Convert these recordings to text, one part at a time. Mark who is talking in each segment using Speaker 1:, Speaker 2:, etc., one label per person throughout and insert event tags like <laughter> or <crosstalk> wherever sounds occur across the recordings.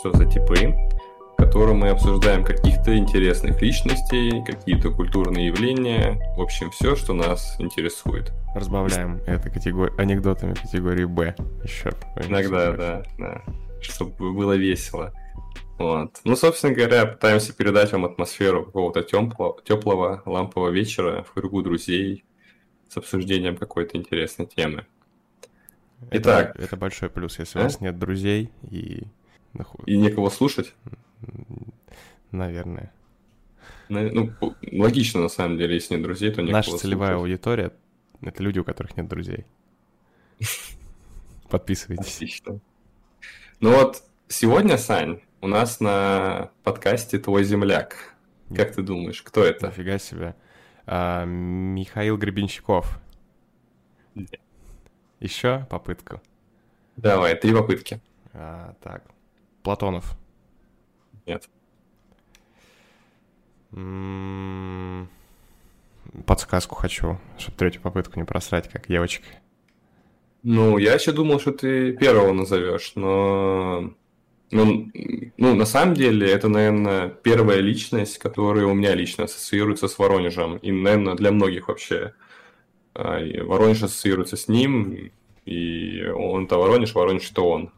Speaker 1: «Что за типы?», в котором мы обсуждаем каких-то интересных личностей, какие-то культурные явления, в общем, все, что нас интересует.
Speaker 2: Разбавляем это категор... анекдотами категории «Б» еще.
Speaker 1: Иногда, да, да, чтобы было весело. Вот. Ну, собственно говоря, пытаемся передать вам атмосферу какого-то теплого, теплого лампового вечера в кругу друзей с обсуждением какой-то интересной темы.
Speaker 2: Итак. Это, это большой плюс, если а? у вас нет друзей и...
Speaker 1: И некого слушать?
Speaker 2: Наверное.
Speaker 1: Ну, логично, на самом деле, если нет друзей, то некого
Speaker 2: Наша целевая слушать. аудитория — это люди, у которых нет друзей. <laughs> Подписывайтесь.
Speaker 1: Отлично. Ну вот, сегодня, Сань, у нас на подкасте «Твой земляк». Как ты думаешь, кто это?
Speaker 2: Нифига себе. А, Михаил Гребенщиков. Еще попытку.
Speaker 1: Давай, три попытки.
Speaker 2: А, так. Платонов.
Speaker 1: Нет.
Speaker 2: М-м-м. Подсказку хочу, чтобы третью попытку не просрать, как девочка.
Speaker 1: Ну, я еще думал, что ты первого назовешь, но... Ну, ну, на самом деле, это, наверное, первая личность, которая у меня лично ассоциируется с Воронежем. И, наверное, для многих вообще а, Воронеж ассоциируется с ним, и он-то Воронеж, Воронеж-то он.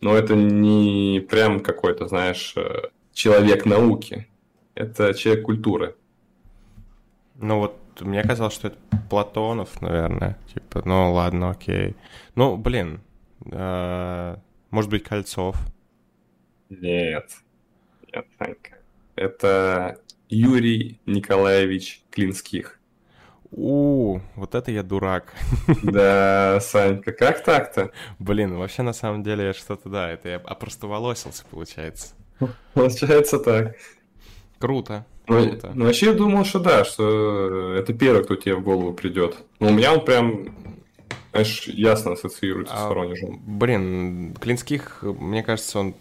Speaker 1: Но это не прям какой-то, знаешь, э, человек науки. Это человек культуры.
Speaker 2: Ну вот, мне казалось, что это Платонов, наверное. Типа, ну ладно, окей. Ну, блин, э, может быть, Кольцов?
Speaker 1: Нет. Нет, Санька. Это Юрий Николаевич Клинских.
Speaker 2: У, вот это я дурак. <laughs>
Speaker 1: Да, Санька, как так-то?
Speaker 2: Блин, вообще на самом деле я что-то, да, это я опростоволосился, получается.
Speaker 1: Получается так.
Speaker 2: Круто.
Speaker 1: Ну, круто. ну, вообще я думал, что да, что это первый, кто тебе в голову придет. Но у меня он прям знаешь, ясно ассоциируется а, с Воронежем.
Speaker 2: Блин, Клинских, мне кажется, он,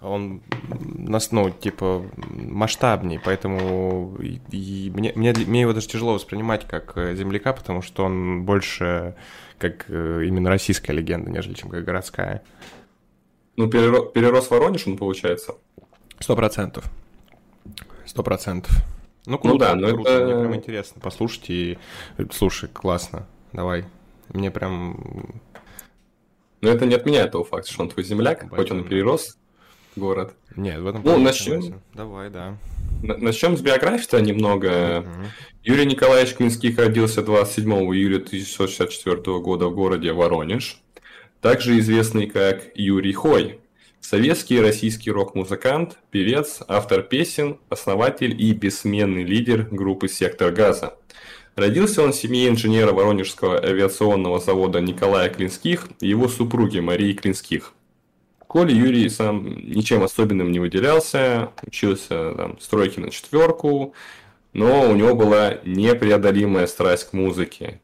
Speaker 2: он нас, ну, типа, масштабней, поэтому и, и мне, мне, мне его даже тяжело воспринимать как э, земляка, потому что он больше как э, именно российская легенда, нежели чем как городская.
Speaker 1: Ну, перерос, перерос Воронеж он, получается?
Speaker 2: Сто процентов. Сто процентов. Ну, круто, ну да, но круто, это... мне прям интересно послушать и... Слушай, классно, давай. Мне прям...
Speaker 1: Но это не отменяет того факта, что он твой земляк, Поэтому... хоть он и перерос город.
Speaker 2: Нет, в этом
Speaker 1: Ну, начнем.
Speaker 2: Давай, да.
Speaker 1: Начнем с биографии-то немного. Угу. Юрий Николаевич Клинских родился 27 июля 1964 года в городе Воронеж, также известный как Юрий Хой. Советский и российский рок-музыкант, певец, автор песен, основатель и бессменный лидер группы «Сектор газа». Родился он в семье инженера Воронежского авиационного завода Николая Клинских и его супруги Марии Клинских. Коли Юрий сам ничем особенным не выделялся, учился там, стройки на четверку, но у него была непреодолимая страсть к музыке.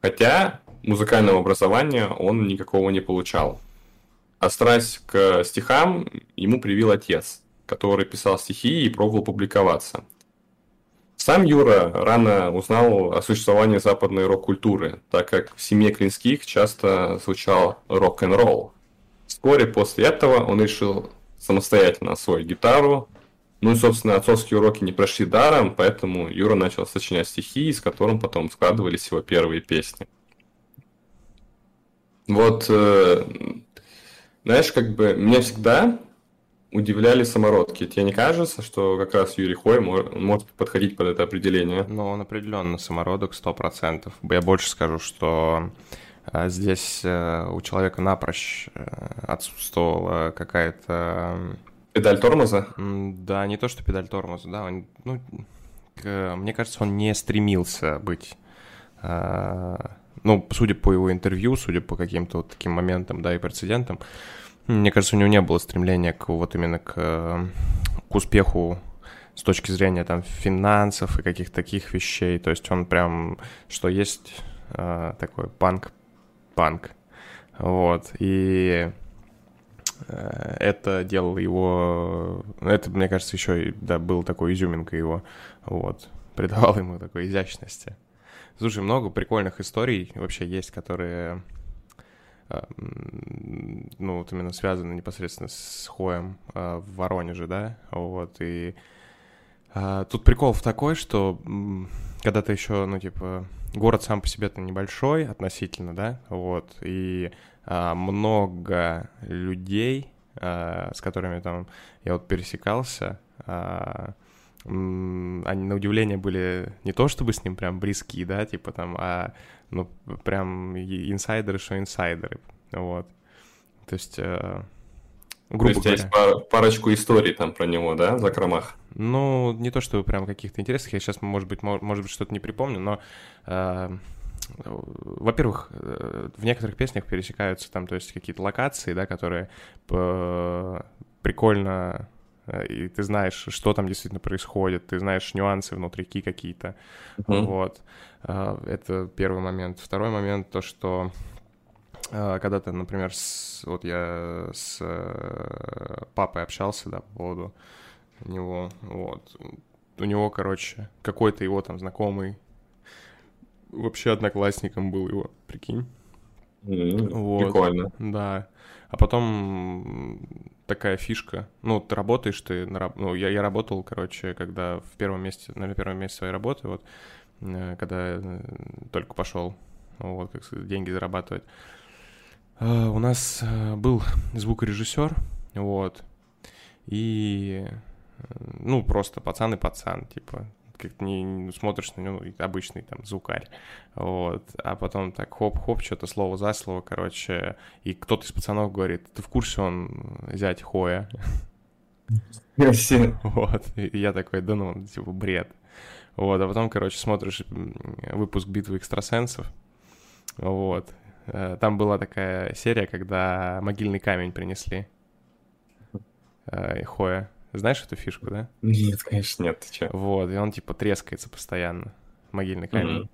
Speaker 1: Хотя музыкального образования он никакого не получал. А страсть к стихам ему привил отец, который писал стихи и пробовал публиковаться. Сам Юра рано узнал о существовании западной рок-культуры, так как в семье Клинских часто звучал рок-н-ролл. Вскоре после этого он решил самостоятельно освоить гитару. Ну и, собственно, отцовские уроки не прошли даром, поэтому Юра начал сочинять стихи, из которых потом складывались его первые песни. Вот, э, знаешь, как бы мне всегда удивляли самородки. Тебе не кажется, что как раз Юрий Хой может подходить под это определение?
Speaker 2: Ну, он определенно самородок, сто процентов. Я больше скажу, что э, здесь э, у человека напрочь э, отсутствовала какая-то...
Speaker 1: Педаль тормоза?
Speaker 2: Да, не то, что педаль тормоза, да. Он, ну, мне кажется, он не стремился быть ну, судя по его интервью, судя по каким-то вот таким моментам, да, и прецедентам, мне кажется, у него не было стремления к вот именно к, к успеху с точки зрения там финансов и каких-то таких вещей. То есть он прям, что есть э, такой панк, панк. Вот. И э, это делало его... Это, мне кажется, еще да, был такой изюминка его. Вот. Придавал ему такой изящности. Слушай, много прикольных историй вообще есть, которые ну, вот именно связаны непосредственно с Хоем а, в Воронеже, да, вот, и а, тут прикол в такой, что когда ты еще, ну, типа, город сам по себе-то небольшой относительно, да, вот, и а, много людей, а, с которыми там я вот пересекался, а, они на удивление были не то чтобы с ним прям близки, да, типа там, а ну прям инсайдеры, что инсайдеры, вот. То есть, э,
Speaker 1: грубо то есть, говоря. есть парочку историй там про него, да, за кромах?
Speaker 2: Ну, не то чтобы прям каких-то интересных, я сейчас, может быть, может быть, что-то не припомню, но э, во-первых, э, в некоторых песнях пересекаются там, то есть какие-то локации, да, которые прикольно Э, и ты знаешь, что там действительно происходит, ты знаешь нюансы внутрики какие-то, uh-huh. вот. Э, это первый момент. Второй момент то, что э, когда ты, например, с, вот я с папой общался, да, по поводу него, вот, у него, короче, какой-то его там знакомый вообще одноклассником был его, прикинь.
Speaker 1: Mm, вот. Прикольно.
Speaker 2: Да. А потом такая фишка. Ну, ты работаешь, ты... На, ну, я, я работал, короче, когда в первом месте, на первом месте своей работы, вот, э, когда э, только пошел, вот, как сказать, деньги зарабатывать. А, у нас э, был звукорежиссер, вот, и, ну, просто пацан и пацан, типа, как не, смотришь на него, обычный там звукарь, вот, а потом так хоп-хоп, что-то слово за слово, короче, и кто-то из пацанов говорит, ты в курсе, он зять Хоя? Вот, и я такой, да ну, типа, бред. Вот, а потом, короче, смотришь выпуск «Битвы экстрасенсов», вот, э, там была такая серия, когда могильный камень принесли э, Хоя, знаешь эту фишку, да?
Speaker 1: Нет, конечно, нет, ты чё?
Speaker 2: Вот, и он типа трескается постоянно, могильный камень. Mm-hmm.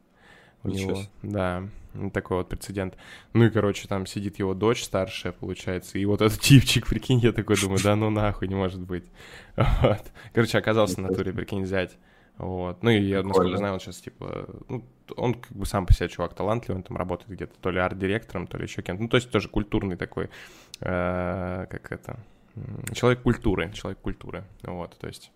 Speaker 2: У Ничего. него, да, такой вот прецедент. Ну и, короче, там сидит его дочь старшая, получается, и вот этот <laughs> типчик, прикинь, я такой думаю, да ну нахуй, не может быть. <laughs> Вот. Короче, оказался на туре, прикинь, взять. Вот. Ну и я, насколько знаю, он сейчас, типа, ну, он как бы сам по себе чувак талантливый, он там работает где-то то ли арт-директором, то ли еще кем-то. Ну, то есть тоже культурный такой, э, как это, человек культуры, человек культуры, вот, то есть...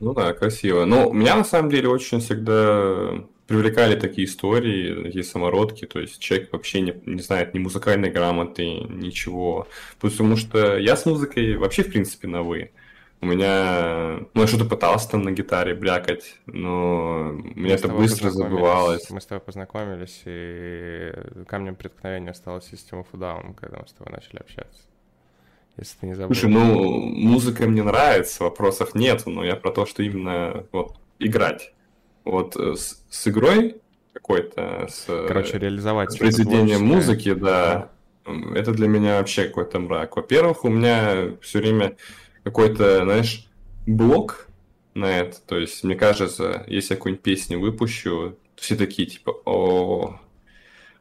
Speaker 1: Ну да, красиво. Но меня на самом деле очень всегда привлекали такие истории, такие самородки, то есть человек вообще не, не знает ни музыкальной грамоты, ничего. Потому что я с музыкой вообще, в принципе, на «вы». У меня... Ну, я что-то пытался там на гитаре блякать, но у меня это быстро забывалось.
Speaker 2: Мы с тобой познакомились, и камнем преткновения стала система Down, когда мы с тобой начали общаться. Если ты не забыл.
Speaker 1: Слушай, ну, музыка мне нравится, вопросов нет, но я про то, что именно вот играть. Вот э, с, с игрой какой-то, с,
Speaker 2: Короче, реализовать
Speaker 1: с произведением музыки, да, да, это для меня вообще какой-то мрак. Во-первых, у меня все время какой-то, знаешь, блок на это. То есть, мне кажется, если я какую-нибудь песню выпущу, все такие, типа, о,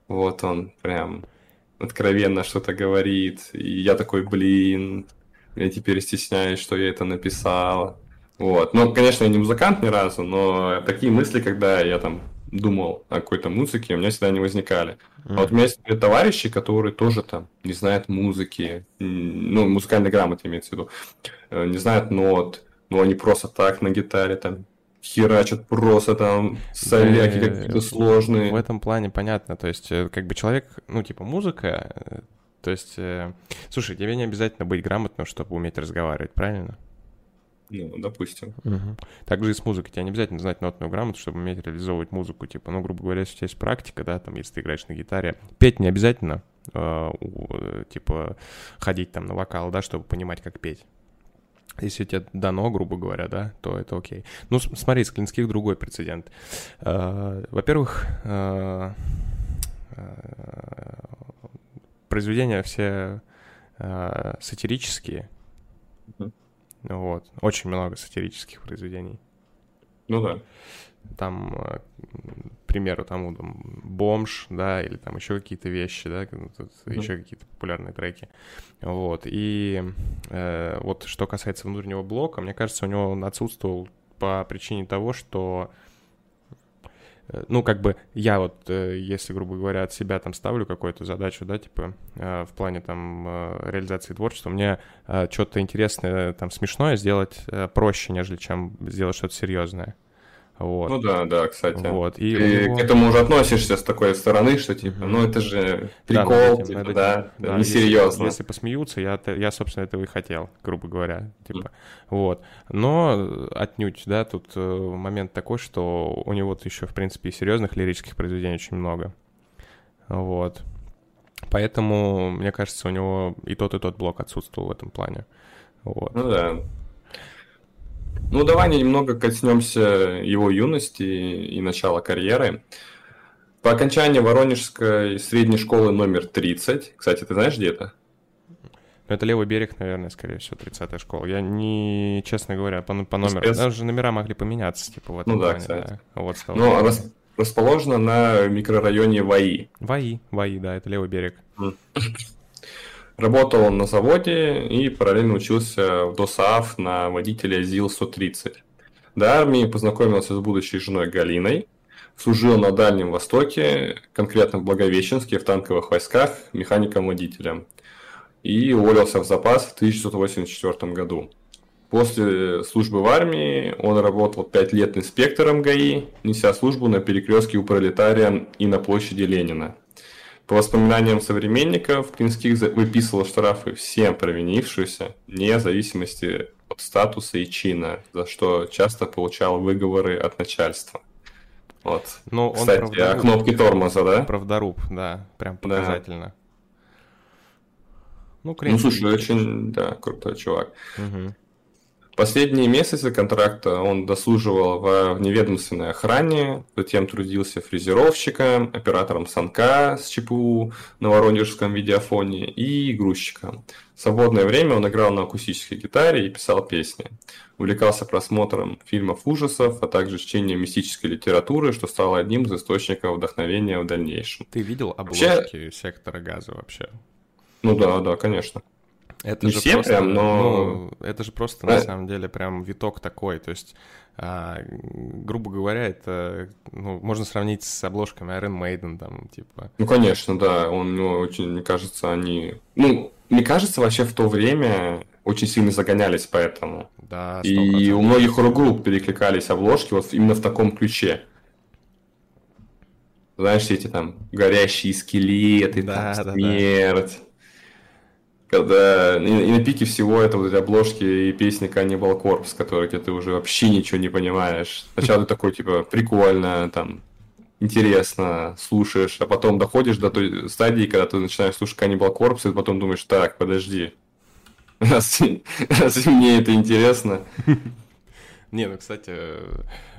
Speaker 1: вот он прям откровенно что-то говорит. И я такой, блин, я теперь стесняюсь, что я это написал. Вот. Ну, конечно, я не музыкант ни разу, но такие мысли, когда я там думал о какой-то музыке, у меня всегда не возникали. Mm. А вот у меня есть товарищи, которые тоже там не знают музыки, ну, музыкальной грамоты имеется в виду, э, не знают нот, но они просто так на гитаре там херачат просто там соляки какие-то сложные.
Speaker 2: В этом плане понятно, то есть э, как бы человек, ну, типа музыка, э, то есть, слушай, тебе не обязательно быть грамотным, чтобы уметь разговаривать, правильно?
Speaker 1: Ну, допустим.
Speaker 2: Угу. Так и с музыкой. Тебе не обязательно знать нотную грамоту, чтобы уметь реализовывать музыку. Типа, ну, грубо говоря, если у тебя есть практика, да, там, если ты играешь на гитаре, петь не обязательно, э, типа, ходить там на вокал, да, чтобы понимать, как петь. Если тебе дано, грубо говоря, да, то это окей. Ну, смотри, с Клинских другой прецедент. Э, во-первых, э, э, произведения все э, сатирические, вот. Очень много сатирических произведений.
Speaker 1: Ну да.
Speaker 2: Там, э, к примеру, там, там бомж, да, или там еще какие-то вещи, да, тут mm-hmm. еще какие-то популярные треки. Вот. И э, вот что касается внутреннего блока, мне кажется, у него он отсутствовал по причине того, что ну, как бы я вот, э, если, грубо говоря, от себя там ставлю какую-то задачу, да, типа э, в плане там реализации творчества, мне что-то интересное, там, смешное сделать проще, нежели чем сделать что-то серьезное.
Speaker 1: Вот. Ну да, да, кстати.
Speaker 2: Вот.
Speaker 1: И Ты него... к этому уже относишься с такой стороны, что типа, mm-hmm. ну это же прикол, да, этим, типа, да, да, несерьезно.
Speaker 2: Если, если посмеются, я, я, собственно, этого и хотел, грубо говоря, типа, mm-hmm. вот. Но отнюдь, да, тут э, момент такой, что у него еще, в принципе, и серьезных лирических произведений очень много. Вот. Поэтому, мне кажется, у него и тот, и тот блок отсутствовал в этом плане. Вот.
Speaker 1: Ну да, ну, давай немного коснемся его юности и начала карьеры. По окончании Воронежской средней школы номер 30, кстати, ты знаешь, где это?
Speaker 2: Ну, это левый берег, наверное, скорее всего, 30-я школа. Я не, честно говоря, по, по номеру. Спец... Даже номера могли поменяться, типа, в этом
Speaker 1: Ну да, плане, кстати. Да. Вот, ну, рас... расположена на микрорайоне ВАИ.
Speaker 2: ВАИ, ВАИ, да, это левый берег.
Speaker 1: Работал он на заводе и параллельно учился в ДОСААФ на водителя ЗИЛ-130. До армии познакомился с будущей женой Галиной, служил на Дальнем Востоке, конкретно в Благовещенске, в танковых войсках, механиком-водителем. И уволился в запас в 1984 году. После службы в армии он работал 5 лет инспектором ГАИ, неся службу на перекрестке у пролетария и на площади Ленина. По воспоминаниям современников, Клинских выписывал штрафы всем провинившимся, вне зависимости от статуса и чина, за что часто получал выговоры от начальства. Вот.
Speaker 2: Ну,
Speaker 1: Кстати,
Speaker 2: он правдоруб,
Speaker 1: а кнопки тормоза, да?
Speaker 2: Правдоруб, да, прям показательно. Да.
Speaker 1: Ну, ну, слушай, очень, да, крутой чувак. Угу. Последние месяцы контракта он дослуживал в неведомственной охране, затем трудился фрезеровщиком, оператором станка с ЧПУ на воронежском видеофоне и грузчиком. В свободное время он играл на акустической гитаре и писал песни. Увлекался просмотром фильмов ужасов, а также чтением мистической литературы, что стало одним из источников вдохновения в дальнейшем.
Speaker 2: Ты видел обложки вообще... сектора газа вообще?
Speaker 1: Ну да, да, конечно.
Speaker 2: Это Не же все просто, прям, но... Ну, это же просто, на самом деле, прям виток такой. То есть, а, грубо говоря, это ну, можно сравнить с обложками Iron Maiden, там, типа.
Speaker 1: Ну, конечно, да. Он, ну, очень, мне кажется, они... Ну, мне кажется, вообще в то время очень сильно загонялись по этому.
Speaker 2: Да, 100%.
Speaker 1: И у многих рок-групп перекликались обложки вот именно в таком ключе. Знаешь, эти там горящие скелеты, да, там, да, смерть. Да когда и, и на пике всего это вот эти обложки и песни Cannibal Corpse, которые ты уже вообще ничего не понимаешь. Сначала ты такой, типа, прикольно, там, интересно, слушаешь, а потом доходишь до той стадии, когда ты начинаешь слушать Cannibal Corpse, и потом думаешь, так, подожди, раз, раз мне это интересно.
Speaker 2: Не, ну, кстати,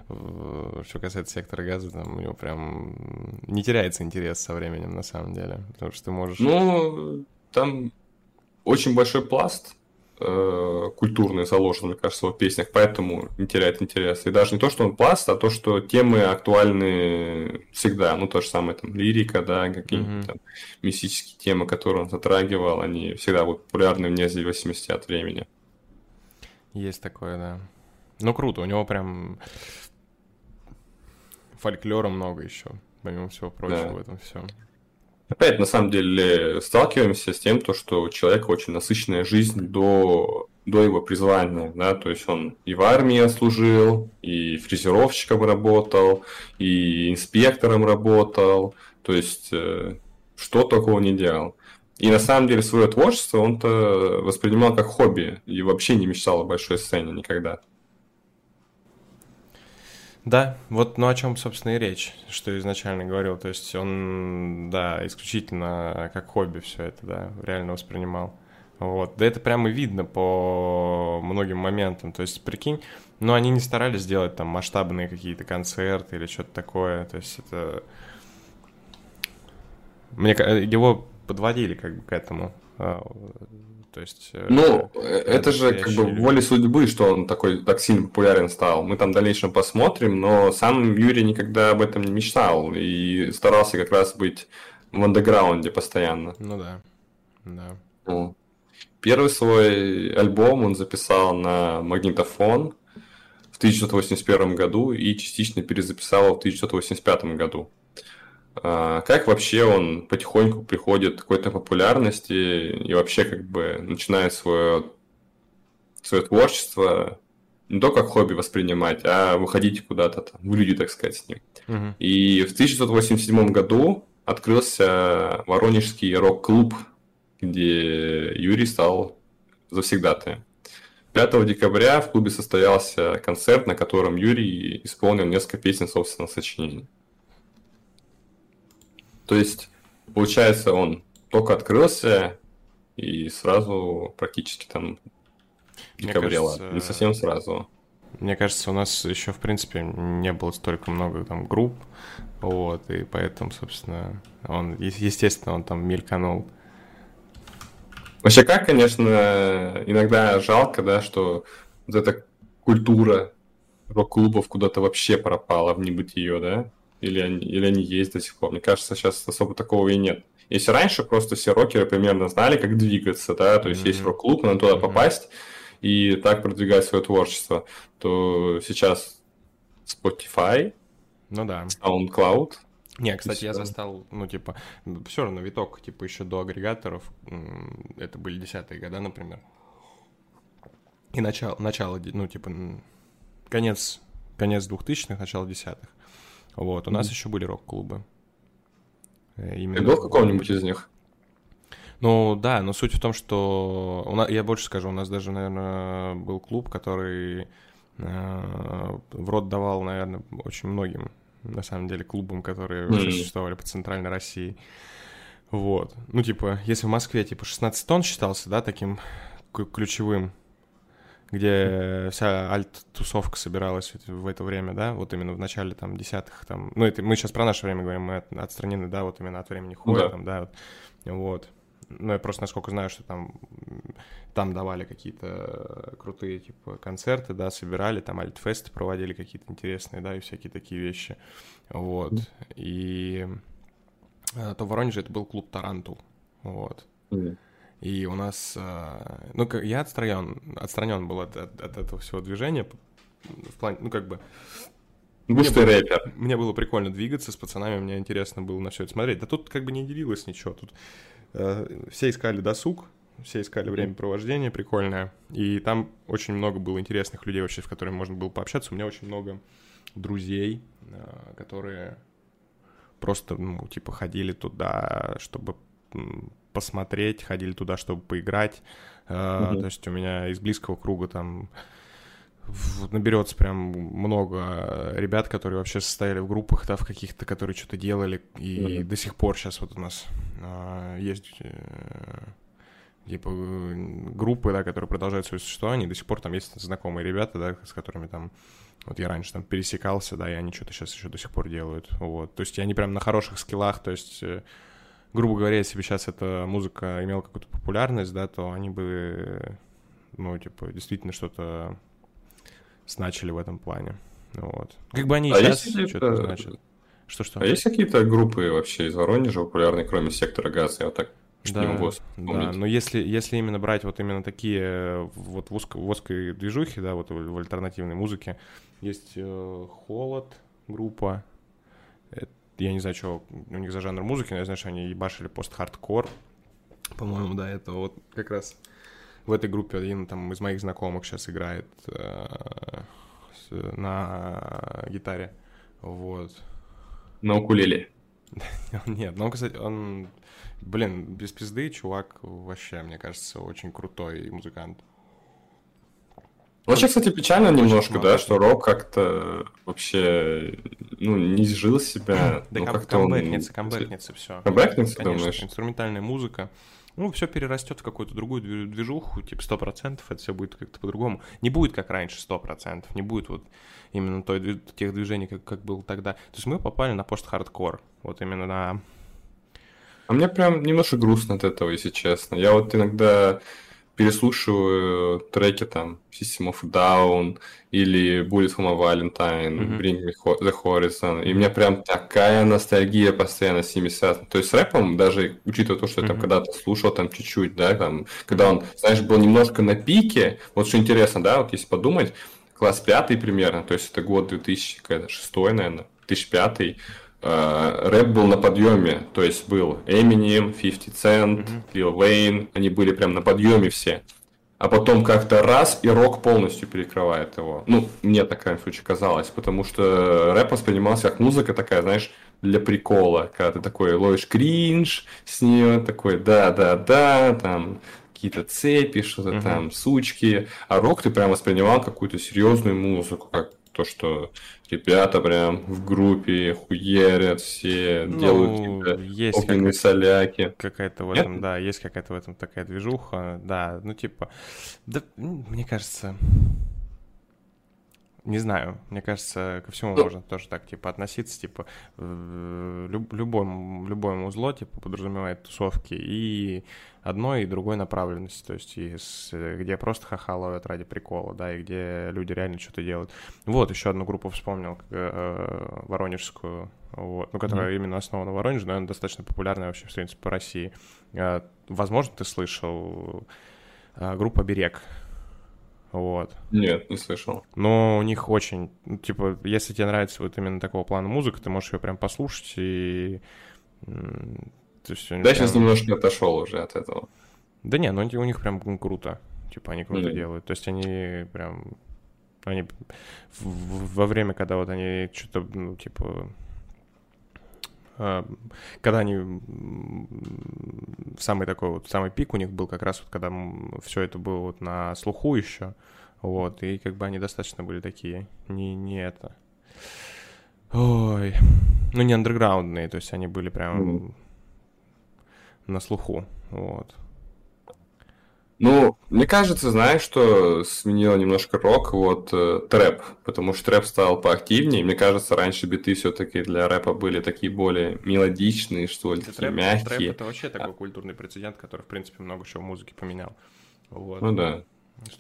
Speaker 2: что касается сектора газа, там у него прям не теряется интерес со временем, на самом деле, потому что ты можешь...
Speaker 1: Ну, там очень большой пласт э, культурный заложен, мне кажется, в песнях, поэтому не теряет интерес. И даже не то, что он пласт, а то, что темы актуальны всегда. Ну, то же самое, там, лирика, да, какие-нибудь mm-hmm. там мистические темы, которые он затрагивал, они всегда будут популярны вне зависимости от времени.
Speaker 2: Есть такое, да. Ну, круто, у него прям фольклора много еще, помимо всего прочего да. в этом всем.
Speaker 1: Опять, на самом деле, сталкиваемся с тем, то, что у человека очень насыщенная жизнь до, до его призвания, да, то есть он и в армии служил, и фрезеровщиком работал, и инспектором работал, то есть э, что такого не делал. И на самом деле свое творчество он-то воспринимал как хобби и вообще не мечтал о большой сцене никогда.
Speaker 2: Да, вот ну о чем, собственно, и речь, что изначально говорил. То есть он, да, исключительно как хобби все это, да, реально воспринимал. Вот. Да это прямо видно по многим моментам. То есть, прикинь, ну, они не старались сделать там масштабные какие-то концерты или что-то такое. То есть, это... Мне его подводили как бы к этому. То есть...
Speaker 1: Э, ну, э, это же как бы люди. воля судьбы, что он такой так сильно популярен стал. Мы там в дальнейшем посмотрим, но сам Юрий никогда об этом не мечтал и старался как раз быть в андеграунде постоянно.
Speaker 2: Ну да, да.
Speaker 1: Ну. Первый свой альбом он записал на магнитофон в 1981 году и частично перезаписал в 1985 году. А, как вообще он потихоньку приходит к какой-то популярности и вообще как бы начинает свое, свое творчество не только как хобби воспринимать, а выходить куда-то там, в люди, так сказать, с ним. Uh-huh. И в 1987 году открылся Воронежский рок-клуб, где Юрий стал завсегдатаем. 5 декабря в клубе состоялся концерт, на котором Юрий исполнил несколько песен собственного сочинения. То есть, получается, он только открылся и сразу практически там декабре, ладно, не совсем сразу.
Speaker 2: Мне кажется, у нас еще, в принципе, не было столько много там групп, вот, и поэтому, собственно, он, естественно, он там мельканул.
Speaker 1: Вообще, как, конечно, иногда жалко, да, что вот эта культура рок-клубов куда-то вообще пропала в небытие, да? Или они, или они есть до сих пор. Мне кажется, сейчас особо такого и нет. Если раньше просто все рокеры примерно знали, как двигаться, да, то есть mm-hmm. есть рок-клуб, надо туда mm-hmm. попасть и так продвигать свое творчество, то сейчас Spotify,
Speaker 2: ну да.
Speaker 1: SoundCloud.
Speaker 2: Не, кстати, я застал, ну, типа, все равно виток, типа, еще до агрегаторов, это были десятые года, например. И начало, начало, ну, типа, конец, конец двухтысячных, начало десятых. Вот, у нас mm-hmm. еще были рок-клубы.
Speaker 1: Э, именно... Ты был в каком-нибудь из них?
Speaker 2: Ну да, но суть в том, что у нас, я больше скажу, у нас даже, наверное, был клуб, который э, в рот давал, наверное, очень многим, на самом деле, клубам, которые mm-hmm. вообще существовали по центральной России. Вот. Ну, типа, если в Москве, типа, 16 тонн считался, да, таким ключевым где вся альт-тусовка собиралась в это время, да, вот именно в начале там десятых, там, ну это мы сейчас про наше время говорим, мы от, отстранены, да, вот именно от времени хода, да. там, да, вот, вот. Ну, я просто насколько знаю, что там, там давали какие-то крутые, типа, концерты, да, собирали, там альтфесты проводили какие-то интересные, да, и всякие такие вещи, вот. И э, то в Воронеже это был клуб «Тарантул», вот. Mm. И у нас, э, ну, я отстранен, отстранен был от, от, от этого всего движения, в плане, ну, как бы...
Speaker 1: Ты рэпер.
Speaker 2: Мне было прикольно двигаться с пацанами, мне интересно было на все это смотреть. Да тут как бы не делилось ничего, тут э, все искали досуг, все искали времяпровождение прикольное, и там очень много было интересных людей вообще, с которыми можно было пообщаться. У меня очень много друзей, э, которые просто, ну, типа, ходили туда, чтобы посмотреть, ходили туда, чтобы поиграть. Uh-huh. То есть у меня из близкого круга там наберется прям много ребят, которые вообще состояли в группах, да, в каких-то, которые что-то делали, и uh-huh. до сих пор сейчас вот у нас а, есть э, типа группы, да, которые продолжают свое существование, и до сих пор там есть знакомые ребята, да, с которыми там вот я раньше там пересекался, да, и они что-то сейчас еще до сих пор делают, вот, то есть они прям на хороших скиллах, то есть э, грубо говоря, если бы сейчас эта музыка имела какую-то популярность, да, то они бы, ну, типа, действительно что-то значили в этом плане. Вот. Как бы они а сейчас что-то значат.
Speaker 1: Что-что? А есть какие-то группы вообще из Воронежа популярные, кроме сектора газа? Я вот так
Speaker 2: да, не могу да, но если, если именно брать вот именно такие вот в, узко, в узкой движухе, да, вот в, в альтернативной музыке, есть э, Холод группа, я не знаю, что у них за жанр музыки, но я знаю, что они ебашили пост-хардкор. По-моему, да, это вот как раз в этой группе один там из моих знакомых сейчас играет э, с, на гитаре. Вот.
Speaker 1: На укулеле. <laughs>
Speaker 2: Нет, ну, кстати, он, блин, без пизды чувак вообще, мне кажется, очень крутой музыкант.
Speaker 1: Вообще, кстати, печально Очень немножко, да, что рок как-то вообще, ну, не изжил себя. <clears throat>
Speaker 2: Да
Speaker 1: ну,
Speaker 2: кам- камбэкнется, он... камбэкнется все.
Speaker 1: Камбэкнется, Конечно, думаешь?
Speaker 2: инструментальная музыка. Ну, все перерастет в какую-то другую движуху, типа сто процентов это все будет как-то по-другому. Не будет как раньше сто процентов, не будет вот именно той, тех движений, как, как было тогда. То есть мы попали на пост-хардкор, вот именно на...
Speaker 1: А мне прям немножко грустно от этого, если честно. Я вот иногда переслушиваю треки там System of Down или Bullet for my Valentine, mm-hmm. Bring Me the Horizon, и у меня прям такая ностальгия постоянно 70 То есть с рэпом, даже учитывая то, что mm-hmm. я там когда-то слушал там чуть-чуть, да, там, когда он, знаешь, был немножко на пике, вот что интересно, да, вот если подумать, класс пятый примерно, то есть это год 2006, наверное, 2005, э, рэп был на подъеме, то есть был Eminem, 50 Cent, mm-hmm. Lil Wayne, они были прям на подъеме все. А потом как-то раз, и рок полностью перекрывает его. Ну, мне так, в крайнем случае, казалось, потому что рэп воспринимался как музыка такая, знаешь, для прикола, когда ты такой ловишь кринж с нее, такой да-да-да, там какие-то цепи, что-то uh-huh. там, сучки. А рок ты прям воспринимал какую-то серьезную музыку, как то, что ребята прям в группе хуерят все, ну, делают есть огненные соляки.
Speaker 2: Какая-то в этом, Нет? да, есть какая-то в этом такая движуха, да, ну типа, да, мне кажется, не знаю, мне кажется, ко всему ну, можно тоже так, типа, относиться, типа, люб, любому, любому зло, типа, подразумевает тусовки и одной, и другой направленности, то есть, и с, где просто ха-ха ловят ради прикола, да, и где люди реально что-то делают. Вот, еще одну группу вспомнил, э, воронежскую, вот, ну, которая mm-hmm. именно основана в Воронеже, но она достаточно популярная вообще, в принципе, по России. Э, возможно, ты слышал, э, группа «Берег», вот.
Speaker 1: Нет, не слышал.
Speaker 2: Но у них очень, ну, типа, если тебе нравится вот именно такого плана музыка, ты можешь ее прям послушать и...
Speaker 1: То есть, да, прям... сейчас немножко отошел уже от этого.
Speaker 2: Да не, ну у них прям круто. Типа, они круто mm. делают. То есть они прям... Они во время, когда вот они что-то, ну, типа, когда они самый такой вот самый пик у них был как раз вот когда все это было вот на слуху еще, вот и как бы они достаточно были такие не не это, ой, ну не андерграундные, то есть они были прям mm. на слуху, вот.
Speaker 1: Ну, мне кажется, знаешь, что сменило немножко рок, вот э, трэп, потому что трэп стал поактивнее. Мне кажется, раньше биты все-таки для рэпа были такие более мелодичные, что ли, трэп, мягкие. Трэп
Speaker 2: это вообще такой культурный прецедент, который, в принципе, много чего в музыке поменял.
Speaker 1: Вот. Ну да.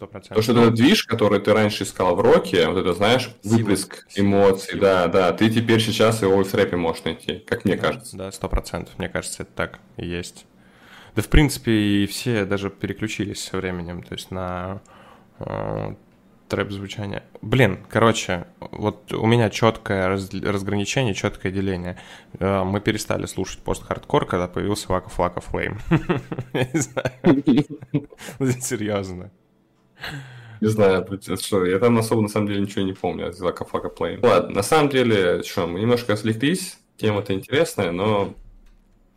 Speaker 1: 100%. То, что этот движ, который ты раньше искал в роке, вот это, знаешь, выплеск Сила. эмоций, Сила. да, да, ты теперь сейчас его в рэпе можешь найти, как мне
Speaker 2: да,
Speaker 1: кажется.
Speaker 2: Да, сто процентов. Мне кажется, это так и есть. Да, в принципе, и все даже переключились со временем, то есть на э, трэп звучание. Блин, короче, вот у меня четкое раз, разграничение, четкое деление. Э, мы перестали слушать пост-хардкор, когда появился. <laughs> Я не знаю. <laughs> Серьезно.
Speaker 1: Не знаю, что, я там особо на самом деле ничего не помню из Вака Фака Плей. Ладно, на самом деле, что, мы немножко отвлеклись, тема-то интересная, но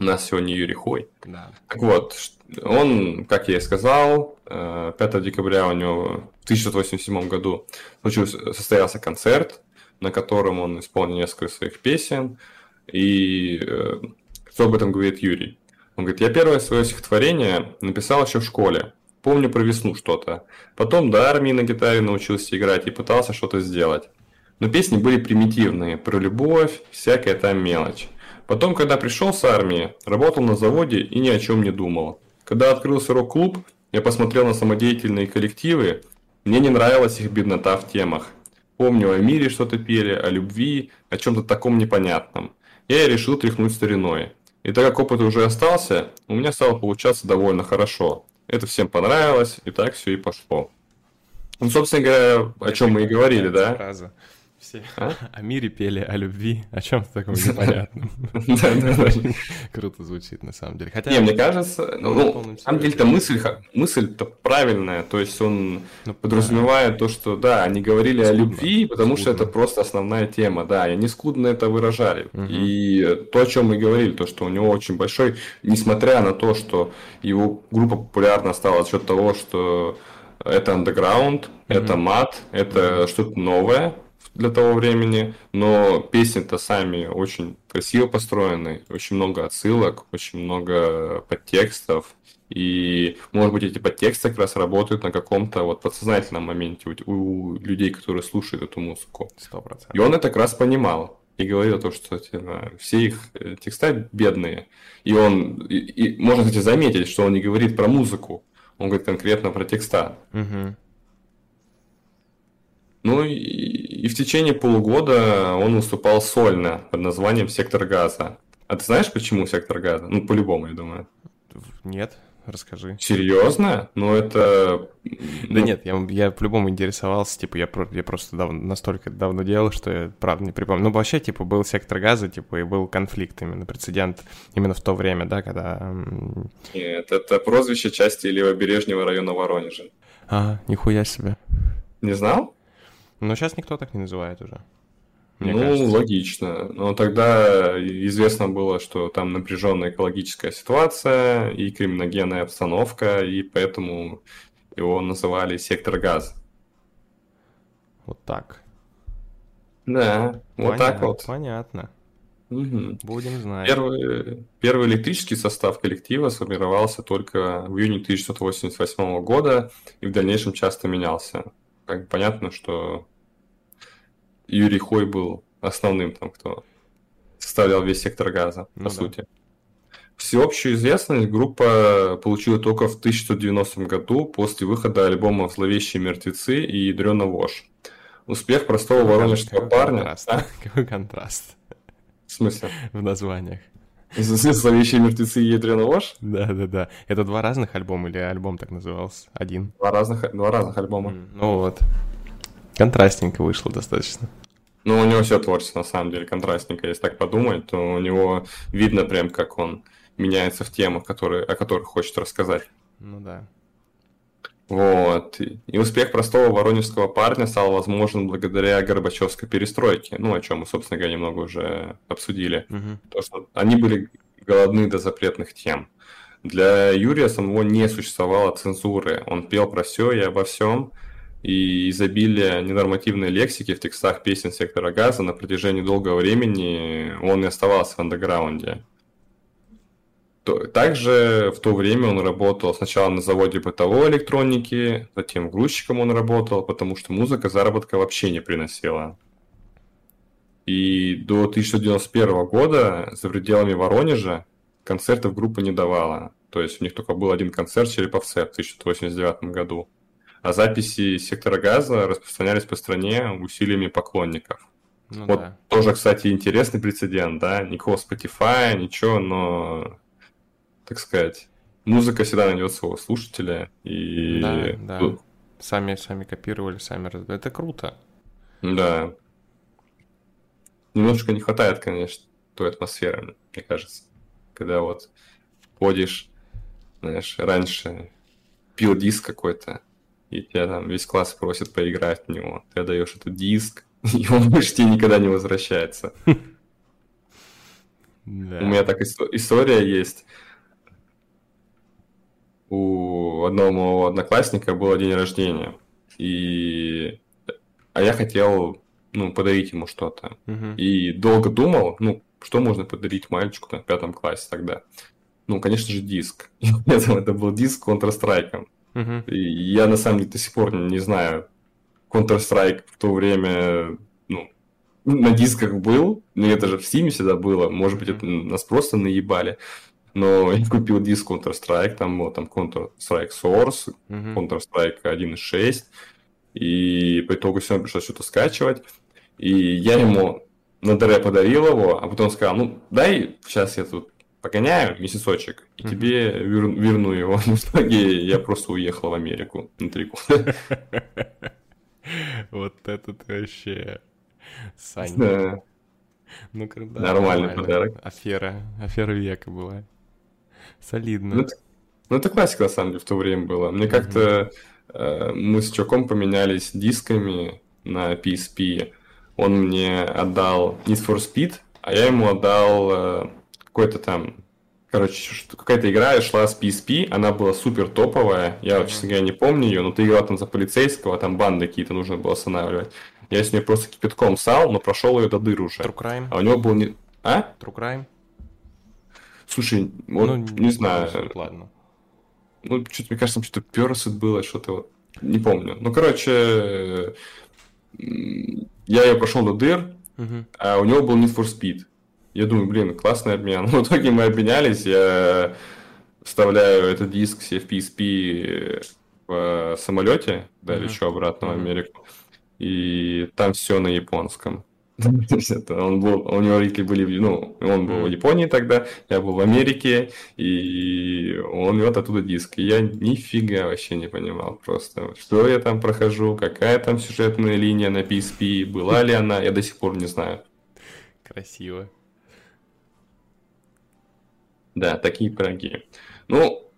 Speaker 1: у нас сегодня Юрий Хой. Да. Так вот, он, как я и сказал, 5 э, декабря у него в 1987 году случился, состоялся концерт, на котором он исполнил несколько своих песен. И э, что об этом говорит Юрий? Он говорит, я первое свое стихотворение написал еще в школе. Помню про весну что-то. Потом до армии на гитаре научился играть и пытался что-то сделать. Но песни были примитивные, про любовь, всякая там мелочь. Потом, когда пришел с армии, работал на заводе и ни о чем не думал. Когда открылся рок-клуб, я посмотрел на самодеятельные коллективы, мне не нравилась их беднота в темах. Помню, о мире что-то пели, о любви, о чем-то таком непонятном. Я и решил тряхнуть стариной. И так как опыт уже остался, у меня стало получаться довольно хорошо. Это всем понравилось, и так все и пошло. Ну, собственно говоря, о чем мы и говорили, да? Фраза.
Speaker 2: Все а? <laughs> о мире пели, о любви, о чем-то таком <laughs> непонятном. <laughs> Круто звучит, на самом деле.
Speaker 1: Хотя... Не, мне кажется, ну, на самом деле-то мысль, мысль-то правильная, то есть он ну, подразумевает то, что, да, они говорили о любви, потому что это просто основная тема, да, и они скудно это выражали. И то, о чем мы говорили, то, что у него очень большой, несмотря на то, что его группа популярна стала за счет того, что это андеграунд, это мат, это что-то новое, для того времени, но песни-то сами очень красиво построены, очень много отсылок, очень много подтекстов, и, может быть, эти подтексты как раз работают на каком-то вот подсознательном моменте у, у людей, которые слушают эту музыку. 100%. И он это как раз понимал. И говорил то, что типа, все их э, текста бедные. И он, и, и можно, кстати, заметить, что он не говорит про музыку, он говорит конкретно про текста. Угу. Ну и, и в течение полугода он выступал сольно под названием «Сектор газа». А ты знаешь, почему «Сектор газа»? Ну, по-любому, я думаю.
Speaker 2: Нет. расскажи.
Speaker 1: Серьезно? Ну это...
Speaker 2: Да
Speaker 1: ну,
Speaker 2: нет, я, я по-любому интересовался, типа, я, я просто дав- настолько давно делал, что я правда не припомню. Ну, вообще, типа, был сектор газа, типа, и был конфликт именно, прецедент именно в то время, да, когда...
Speaker 1: Нет, это прозвище части Левобережнего района Воронежа.
Speaker 2: А, нихуя себе.
Speaker 1: Не знал?
Speaker 2: Но сейчас никто так не называет уже. Мне
Speaker 1: ну,
Speaker 2: кажется.
Speaker 1: логично. Но тогда известно было, что там напряженная экологическая ситуация и криминогенная обстановка, и поэтому его называли сектор газа.
Speaker 2: Вот так.
Speaker 1: Да, вот так
Speaker 2: Понятно,
Speaker 1: вот.
Speaker 2: Понятно.
Speaker 1: Мгм.
Speaker 2: Будем знать.
Speaker 1: Первый, первый электрический состав коллектива сформировался только в июне 1988 года и в дальнейшем часто менялся. Как понятно, что Юрий Хой был основным там, кто составлял весь сектор газа, по
Speaker 2: Ну да.
Speaker 1: сути. Всеобщую известность группа получила только в 1990 году после выхода альбомов «Зловещие мертвецы» и «Ядрёна вошь». Успех простого воронежского парня...
Speaker 2: контраст.
Speaker 1: А?
Speaker 2: Какой контраст
Speaker 1: В смысле? <laughs>
Speaker 2: в названиях.
Speaker 1: «Зловещие мертвецы» и «Ядрёна вошь»?
Speaker 2: Да-да-да. Это два разных альбома или альбом так назывался? Один?
Speaker 1: Два разных, два разных альбома.
Speaker 2: М, Ну вот. Контрастненько вышло достаточно.
Speaker 1: Ну, у него все творчество, на самом деле, контрастненько. Если так подумать, то у него видно прям, как он меняется в темах, которые, о которых хочет рассказать.
Speaker 2: Ну да.
Speaker 1: Вот. И успех простого воронежского парня стал возможен благодаря Горбачевской перестройке, ну, о чем мы, собственно говоря, немного уже обсудили.
Speaker 2: Мгм.
Speaker 1: То, что они были голодны до запретных тем. Для Юрия самого не существовало цензуры. Он пел про все и обо всем. И изобилие ненормативной лексики в текстах песен сектора газа на протяжении долгого времени он и оставался в андеграунде. Также в то время он работал сначала на заводе бытовой электроники, затем грузчиком он работал, потому что музыка заработка вообще не приносила. И до 1991 года за пределами Воронежа концертов группа не давала. То есть у них только был один концерт Череповце в 1989 году. А записи сектора газа распространялись по стране усилиями поклонников.
Speaker 2: Ну
Speaker 1: Вот
Speaker 2: да.
Speaker 1: тоже, кстати, интересный прецедент, да? Никакого Spotify, ничего, но, так сказать, музыка всегда найдет своего слушателя. И...
Speaker 2: Да, да.
Speaker 1: ну,
Speaker 2: Сами, сами копировали, сами. Это круто.
Speaker 1: Да. Немножко не хватает, конечно, той атмосферы, мне кажется. Когда вот ходишь, знаешь, раньше пил диск какой-то, и тебя там весь класс просит поиграть в него. Ты отдаешь этот диск, <laughs> и он больше тебе никогда не возвращается. У меня так исто- история есть. У одного моего одноклассника был день рождения. И... А я хотел, ну, подарить ему что-то. И долго думал, ну, что можно подарить мальчику в пятом классе тогда. Ну, конечно же, диск. <laughs> Это, это был диск Counter-Strike.
Speaker 2: Мгм.
Speaker 1: И я, на самом деле, до сих пор не знаю, Counter-Strike в то время, ну, на дисках был, но это же в Steam всегда было, может быть, это нас просто наебали. Но я купил диск Counter-Strike, там был там Counter-Strike Source,
Speaker 2: Мгм.
Speaker 1: Counter-Strike 1.6, и по итогу все пришлось что-то скачивать. И я ему на ДР подарил его, а потом сказал, ну, дай сейчас я тут погоняю месяцочек, и
Speaker 2: Мгм.
Speaker 1: тебе вер- верну его. <laughs> В итоге я просто уехал в Америку на три года. <laughs>
Speaker 2: Вот это ты вообще... Саня.
Speaker 1: Да.
Speaker 2: Ну, когда
Speaker 1: Нормальный подарок.
Speaker 2: Афера, афера века была. Солидно.
Speaker 1: Ну, это- ну, это классика, на самом деле, в то время было. Мне как-то э, мы с чуваком поменялись дисками на PSP. Он мне отдал Need for Speed, а я ему отдал э, какой-то там... Короче, какая-то игра шла с PSP, она была супер топовая. Я, честно говоря, не помню ее, но ты играл там за полицейского, там банды какие-то нужно было останавливать. Я с ней просто кипятком сал, но прошел ее до дыр уже.
Speaker 2: True Crime?
Speaker 1: А у него был не... А?
Speaker 2: True Crime?
Speaker 1: Слушай, вот
Speaker 2: Ну,
Speaker 1: не знаю.
Speaker 2: Ладно.
Speaker 1: Ну, что-то, мне кажется, там что-то Pursuit было, что-то вот, не помню. Ну, короче, я ее прошел до дыр,
Speaker 2: Мгм.
Speaker 1: а у него был Need for Speed. Я думаю, блин, классный обмен. <laughs> В итоге мы обменялись, я вставляю этот диск себе в PSP в самолете, да, лечу обратно в. Америку, и там все на японском. <laughs> Он был, у него родители были, ну, он был в Японии тогда, я был в Америке, и он вел оттуда диск. И я нифига вообще не понимал просто, что я там прохожу, какая там сюжетная линия на PSP, была ли она, я до сих пор не знаю.
Speaker 2: Красиво.
Speaker 1: Да, такие пироги. Ну,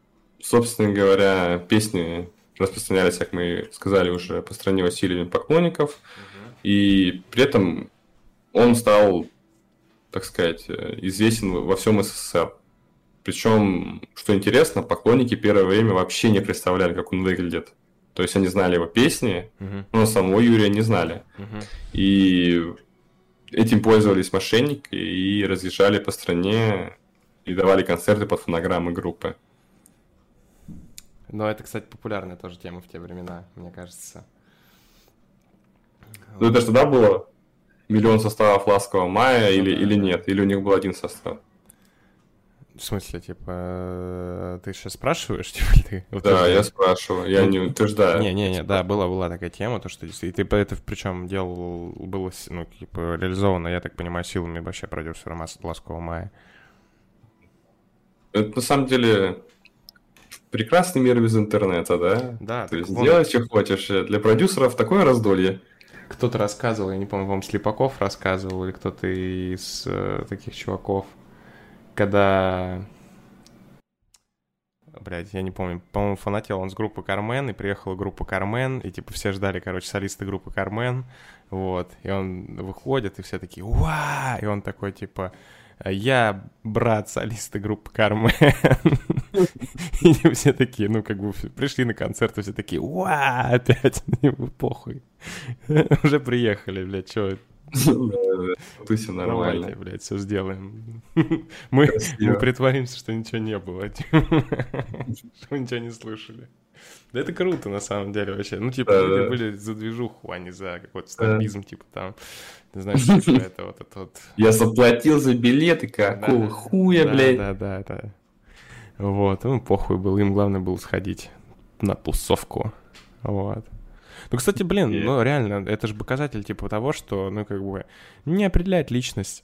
Speaker 1: собственно говоря, песни распространялись, как мы сказали, уже по стране усилиями поклонников. Угу. И при этом он стал, так сказать, известен во всем СССР. Причем, что интересно, поклонники первое время вообще не представляли, как он выглядит. То есть они знали его песни, uh-huh. но самого Юрия не знали. Uh-huh. И этим пользовались мошенники и разъезжали по стране и давали концерты под фонограммы группы.
Speaker 2: Но это, кстати, популярная тоже тема в те времена, мне кажется.
Speaker 1: Ну, это же тогда было миллион составов ласкового мая ну, или, да, или нет? Или у них был один состав?
Speaker 2: В смысле, типа, ты сейчас спрашиваешь, <laughs> типа,
Speaker 1: ты? Да, я спрашиваю, я ну, не утверждаю.
Speaker 2: Не-не-не, да, была, была такая тема, то, что и ты это причем делал, было, ну, типа, реализовано, я так понимаю, силами вообще продюсера Ласкового мая.
Speaker 1: Это на самом деле прекрасный мир без интернета, да?
Speaker 2: Да.
Speaker 1: То есть он... делай, что хочешь. Для продюсеров такое раздолье.
Speaker 2: Кто-то рассказывал, я не помню, вам Слепаков рассказывал, или кто-то из э, таких чуваков, когда... Блядь, я не помню, по-моему, фанател он с группы Кармен, и приехала группа Кармен, и типа все ждали, короче, солисты группы Кармен, вот, и он выходит, и все такие, уа, и он такой, типа, я брат солиста группы Кармен. <laughs> И все такие, ну, как бы пришли на концерт, все такие, уа, опять, <laughs> похуй. <laughs> Уже приехали, блядь, что
Speaker 1: Туси нормально. Давайте,
Speaker 2: блядь, все сделаем. Мы, мы притворимся, что ничего не было. Что ничего не слышали. Да это круто, на самом деле, вообще. Ну, типа, люди были за движуху, а не за какой-то снобизм, типа, там, ты знаешь, типа, это вот это вот...
Speaker 1: Я заплатил за билеты, какого хуя, блядь.
Speaker 2: Да, да, да. Вот, ну, похуй был, им главное было сходить на тусовку, вот. Ну, кстати, блин, yeah. ну, реально, это же показатель, типа, того, что, ну, как бы, не определяет личность,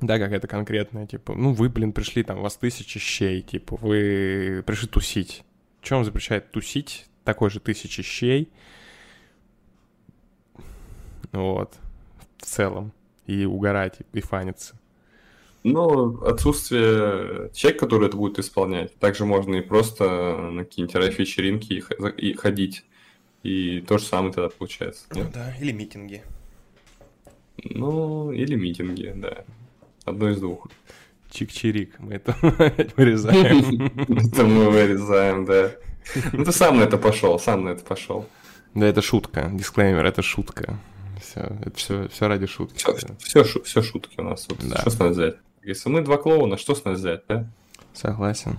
Speaker 2: да, какая-то конкретная, типа, ну, вы, блин, пришли, там, у вас тысячи щей, типа, вы пришли тусить. Чем запрещает тусить? Такой же тысячи щей. Вот в целом и угорать, и фаниться?
Speaker 1: Ну, отсутствие человека, который это будет исполнять. Также можно и просто на какие-нибудь рэп-вечеринки и ходить. И то же самое тогда получается.
Speaker 2: Нет? Да, или митинги.
Speaker 1: Ну, или митинги, да. Одно из двух.
Speaker 2: Чик-чирик, мы это <laughs> вырезаем. <laughs>
Speaker 1: Это мы вырезаем, да. Ну ты сам на это пошел, сам на это пошел.
Speaker 2: Да, это шутка. Дисклеймер, это шутка все. Это все, все ради шутки.
Speaker 1: Все, все, все шутки у нас. Вот, да. Что с нас взять? Если мы два клоуна, что с нас взять, да?
Speaker 2: Согласен.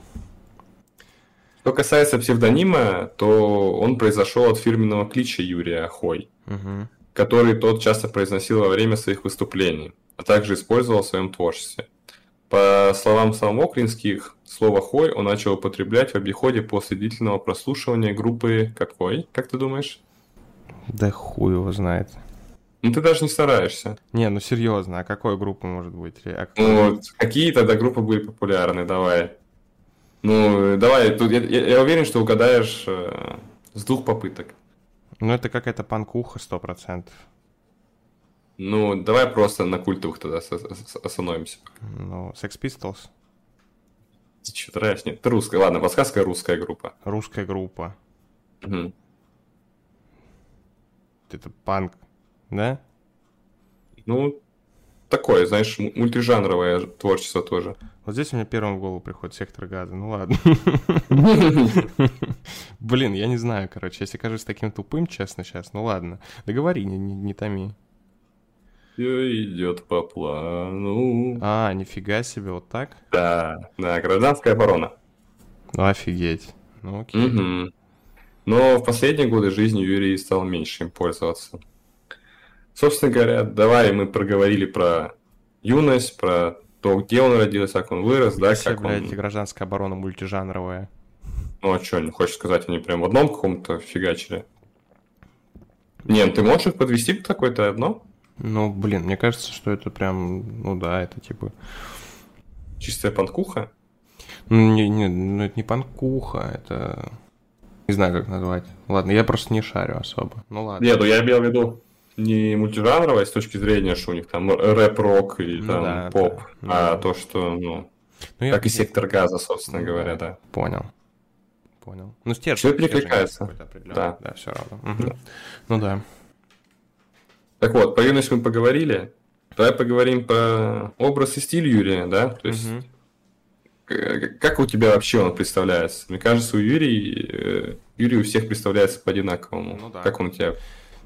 Speaker 1: Что касается псевдонима, то он произошел от фирменного клича Юрия Хой, угу. который тот часто произносил во время своих выступлений, а также использовал в своем творчестве. По словам самого Клинских, слово «хой» он начал употреблять в обиходе после длительного прослушивания группы какой, как ты думаешь?
Speaker 2: Да хуй его знает.
Speaker 1: Ну ты даже не стараешься.
Speaker 2: Не, ну серьезно, а какой группа может быть? А
Speaker 1: какой... Ну, вот, какие тогда группы были популярны, давай. Ну, давай, тут я, я, я уверен, что угадаешь э, с двух попыток.
Speaker 2: Ну, это какая-то панкуха, сто процентов.
Speaker 1: Ну, давай просто на культовых тогда остановимся.
Speaker 2: Ну, Sex Pistols.
Speaker 1: Ты что, трэш? Нет, это русская. Ладно, подсказка русская группа.
Speaker 2: Русская группа. Угу. Это панк да?
Speaker 1: Ну, такое, знаешь, мультижанровое творчество тоже.
Speaker 2: Вот здесь у меня первым в голову приходит сектор газа. Ну ладно. <laughs> Блин, я не знаю, короче, если кажусь таким тупым, честно, сейчас, ну ладно. Договори, не, не, не томи.
Speaker 1: Все идет по плану.
Speaker 2: А, нифига себе, вот так?
Speaker 1: Да, да, гражданская оборона.
Speaker 2: Ну, офигеть. Ну, окей. Угу.
Speaker 1: Но в последние годы жизни Юрий стал меньше им пользоваться. Собственно говоря, давай мы проговорили про юность, про то, где он родился, как он вырос, да, как
Speaker 2: блядь, он... гражданская оборона мультижанровая.
Speaker 1: Ну, а что, не хочешь сказать, они прям в одном каком-то фигачили? Не, ну ты можешь их подвести под какое-то одно?
Speaker 2: Ну, блин, мне кажется, что это прям, ну да, это типа...
Speaker 1: Чистая панкуха?
Speaker 2: Ну, не, не, ну это не панкуха, это... Не знаю, как назвать. Ладно, я просто не шарю особо. Ну ладно.
Speaker 1: Нет, ну я имел в виду не мультижанровая с точки зрения, что у них там рэп-рок или ну, там да, поп, да, а да. то, что, ну, ну как я... и сектор газа, собственно ну, говоря, да.
Speaker 2: Понял. Понял. Ну, стержень.
Speaker 1: Все перекликается.
Speaker 2: Да. Да, все равно. Угу. Да. Ну да.
Speaker 1: Так вот, по юности мы поговорили. Давай поговорим по образ и стиль Юрия, да? То есть, угу. как у тебя вообще он представляется? Мне кажется, у Юрия, э, Юрий у всех представляется по-одинаковому. Ну да. Как он у тебя?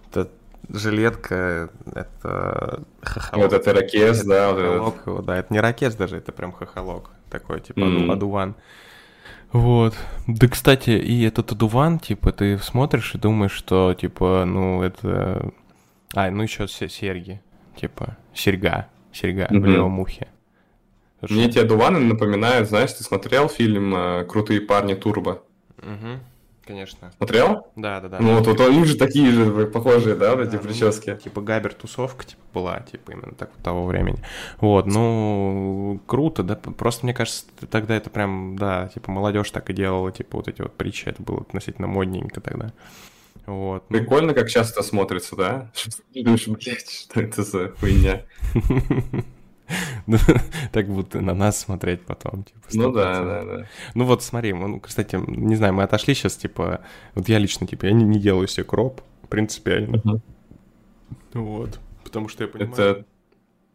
Speaker 2: Это жилетка, это хохолок.
Speaker 1: Вот это ракес, да.
Speaker 2: Хохолок вот его, да, это не ракес даже, это прям хохолок. Такой, типа, mm-hmm. адуван. Вот. Да, кстати, и этот адуван, типа, ты смотришь и думаешь, что, типа, ну, это а, ну еще серьги. Типа, серьга. Серьга mm-hmm. в левом ухе.
Speaker 1: Мне эти одуваны напоминают, знаешь, ты смотрел фильм э, «Крутые парни Турбо»?
Speaker 2: Угу, конечно.
Speaker 1: Смотрел?
Speaker 2: Да, да, да.
Speaker 1: Ну вот, вот у них же такие же похожие, да, вот эти да, ну, прически.
Speaker 2: Ну, типа Габер тусовка типа была, типа именно так вот того времени. Вот, ну круто, да. Просто мне кажется, тогда это прям, да, типа молодежь так и делала, типа вот эти вот притчи, это было относительно модненько тогда. Вот.
Speaker 1: Ну. Прикольно, как часто смотрится, да? Думаешь, блядь, что это за хуйня? <laughs>
Speaker 2: Ну, так будто на нас смотреть потом, типа.
Speaker 1: Ну да, да, да.
Speaker 2: Ну вот смотри, ну, кстати, не знаю, мы отошли сейчас, типа, вот я лично, типа, я не, не делаю себе кроп, принципиально. Вот, потому что я понимаю...
Speaker 1: Это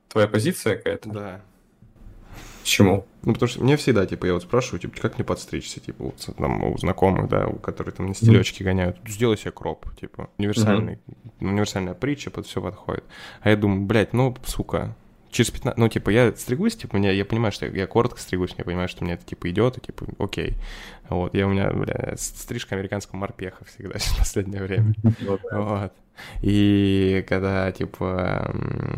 Speaker 1: твоя позиция какая-то?
Speaker 2: Да.
Speaker 1: Почему?
Speaker 2: Ну, потому что мне всегда, типа, я вот спрашиваю, типа, как мне подстричься, типа, вот, там, у знакомых, да, у которых там на стелечке mm-hmm. гоняют, сделай себе кроп, типа, универсальный, mm-hmm. универсальная притча, под все подходит. А я думаю, блядь, ну, сука, через 15, ну, типа, я стригусь, типа, мне, я понимаю, что я, я коротко стригусь, я понимаю, что мне это, типа, идет, и, типа, окей. Вот, я у меня, бля, стрижка американского морпеха всегда <laughs> в последнее время. Вот. И когда, типа,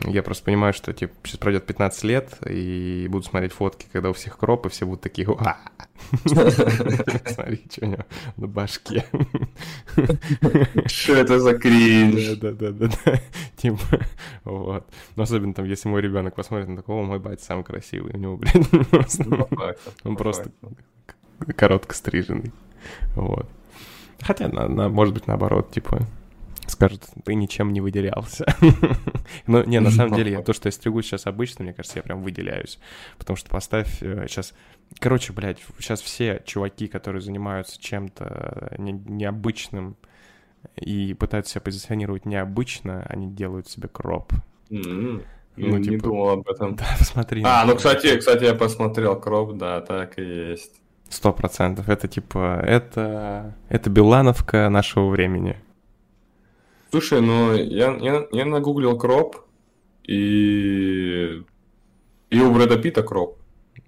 Speaker 2: я просто понимаю, что, типа, сейчас пройдет 15 лет, и буду смотреть фотки, когда у всех кроп, и все будут такие, <laughs> Смотри, что у него на башке.
Speaker 1: Что это за кринж?
Speaker 2: Да-да-да, типа, вот. Но особенно там, если мой ребенок посмотрит на такого, мой батя самый красивый, у него, блядь, <laughs> ну, он просто коротко стриженный, вот. Хотя, на, на, может быть, наоборот, типа, скажут, ты ничем не выделялся. <laughs> Но не, на самом деле, я, то, что я стригу сейчас обычно, мне кажется, я прям выделяюсь. Потому что поставь сейчас... Э, короче, блядь, сейчас все чуваки, которые занимаются чем-то не, необычным и пытаются себя позиционировать необычно, они делают себе кроп.
Speaker 1: Mm-hmm. Ну, не типа... думал об этом. <laughs>
Speaker 2: Да, посмотри.
Speaker 1: А, ну, кстати, кстати, я посмотрел кроп, да, так и есть.
Speaker 2: Сто процентов. Это типа, это, это Билановка нашего времени.
Speaker 1: Слушай, ну я, я, я нагуглил кроп, и... И у Брэда Питта кроп.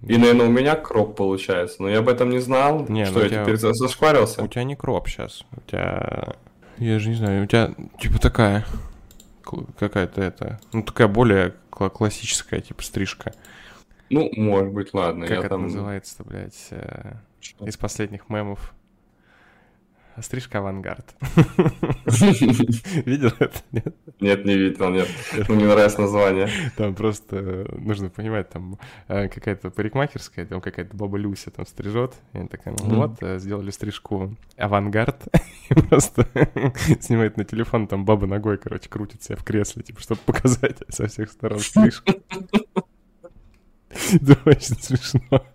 Speaker 1: И, наверное, у меня кроп получается, но я об этом не знал, не, что ну я тебя... теперь зашкварился.
Speaker 2: У тебя не кроп сейчас, у тебя... Я же не знаю, у тебя типа такая какая-то это, ну такая более классическая типа стрижка.
Speaker 1: Ну, может быть, ладно.
Speaker 2: Как это там... называется-то, блядь, э, из последних мемов? Стрижка авангард. <laughs> Видел это?
Speaker 1: Нет? Нет, не видел, нет. Ну, мне нравится название.
Speaker 2: Там просто нужно понимать, там э, какая-то парикмахерская, там какая-то баба Люся там стрижет. И такая, ну вот, э, сделали стрижку авангард. <laughs> просто <laughs> снимает на телефон, там баба ногой, короче, крутится в кресле, типа, чтобы показать со всех сторон стрижку. Это очень смешно.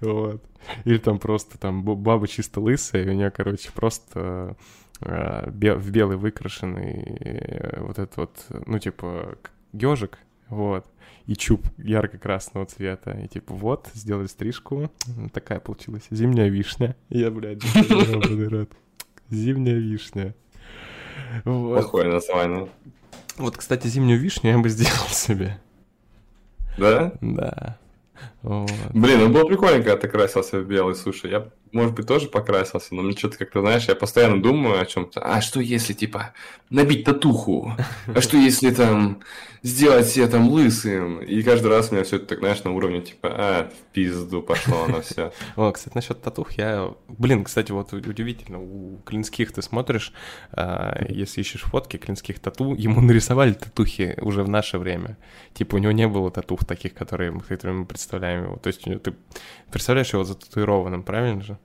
Speaker 2: Вот. <laughs> Или там просто там баба чисто лысая, и у нее, короче, просто э, в белый выкрашенный э, вот этот вот, ну, типа, ежик, вот, и чуб ярко-красного цвета. И типа, вот, сделали стрижку. Такая получилась зимняя вишня. <laughs> Я, блядь, рад. Зимняя вишня.
Speaker 1: Вот. Плохое название.
Speaker 2: Вот, кстати, зимнюю вишню я бы <laughs> сделал себе.
Speaker 1: Да?
Speaker 2: Да.
Speaker 1: Вот. Блин, ну было прикольно, когда ты красился в белый, слушай, я может быть, тоже покрасился, но мне что-то как-то, знаешь, я постоянно думаю о чем-то. А что если, типа, набить татуху? А что если там сделать себе там лысым? И каждый раз у меня все это, так, знаешь, на уровне, типа, а, в пизду пошло оно все. <laughs>
Speaker 2: О, кстати, насчет татух, я... Блин, кстати, вот удивительно, у Клинских ты смотришь, а, если ищешь фотки Клинских тату, ему нарисовали татухи уже в наше время. Типа, у него не было татух таких, которые, которые мы представляем его. То есть, ты представляешь его зататуированным, правильно же?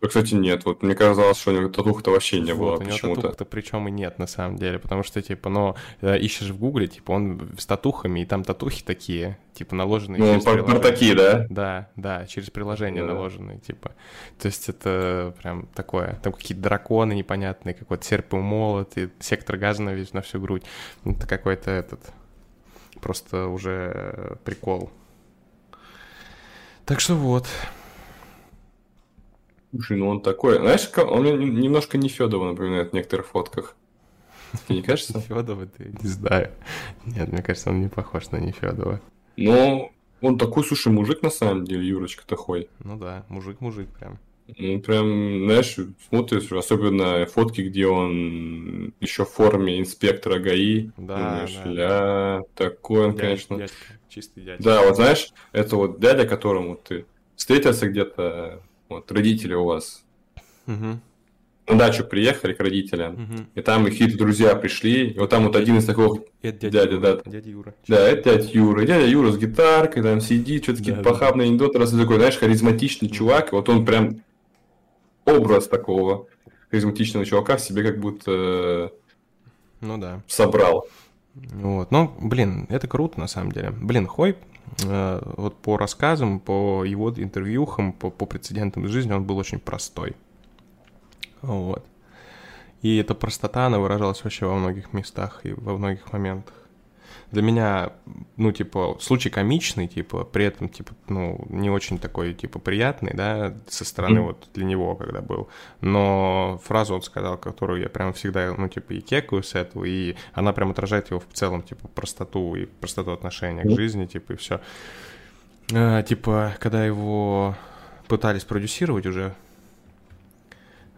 Speaker 1: Кстати, нет. Вот мне казалось, что у него татух-то вообще не вот, было почему-то.
Speaker 2: татух-то причем и нет, на самом деле, потому что, типа, ну, ищешь в гугле, типа, он с татухами, и там татухи такие, типа, наложенные
Speaker 1: ну, через такие, да?
Speaker 2: Да, да, через приложение да. наложенные, типа. То есть это прям такое, там какие-то драконы непонятные, какой-то серп и молот, и сектор газа на, весь, на всю грудь. Это какой-то этот, просто уже прикол. Так что вот,
Speaker 1: Слушай, ну он такой. Знаешь, он немножко не Федова напоминает в некоторых фотках. Тебе не кажется? <laughs>
Speaker 2: Федова, ты не знаю. Нет, мне кажется, он не похож на Нефедова.
Speaker 1: Ну, он такой, слушай, мужик на самом деле, Юрочка такой.
Speaker 2: Ну да, мужик-мужик прям.
Speaker 1: Ну, прям, знаешь, смотришь, особенно фотки, где он еще в форме инспектора ГАИ. Да, думаешь, да. ля, такой он, дядя, конечно. Дядька, чистый дядя. Да, вот знаешь, это вот дядя, которому ты встретился где-то вот родители у вас угу. на дачу приехали к родителям, угу. и там их какие-то друзья пришли, и вот там вот один из таких это дядя, дядя, да. Дядя Юра. Да, это дядя Юра. дядя Юра с гитаркой там сидит, что-то какие-то да, похабные да. анекдоты, раз такой, знаешь, харизматичный чувак, и вот он прям образ такого харизматичного чувака в себе как будто
Speaker 2: ну да.
Speaker 1: собрал.
Speaker 2: Вот, ну, блин, это круто на самом деле. Блин, Хой Э, вот по рассказам, по его интервьюхам, по, по прецедентам из жизни он был очень простой. Вот. И эта простота, она выражалась вообще во многих местах и во многих моментах для меня, ну, типа, случай комичный, типа, при этом, типа, ну, не очень такой, типа, приятный, да, со стороны mm-hmm. вот для него, когда был. Но фразу он сказал, которую я прям всегда, ну, типа, и кекаю с этого, и она прям отражает его в целом, типа, простоту и простоту отношения mm-hmm. к жизни, типа, и все. А, типа, когда его пытались продюсировать уже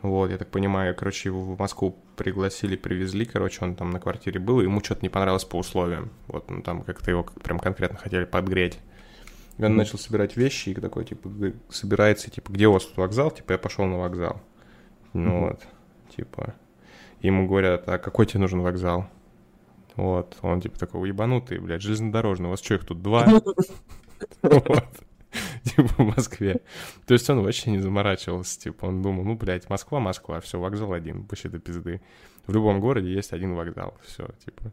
Speaker 2: вот, я так понимаю, короче, его в Москву пригласили, привезли, короче, он там на квартире был, ему что-то не понравилось по условиям. Вот, ну там как-то его прям конкретно хотели подгреть. И он начал собирать вещи и такой, типа, собирается, типа, где у вас тут вокзал? Типа, я пошел на вокзал. Ну mm-hmm. вот, типа, ему говорят, а какой тебе нужен вокзал? Вот, он типа такой, ебанутый, блядь, железнодорожный, у вас что, их тут два? <laughs> Вот. <laughs> типа, в Москве. То есть он вообще не заморачивался, типа, он думал, ну, блядь, Москва, Москва, все, вокзал один, вообще до пизды. В любом городе есть один вокзал, все, типа.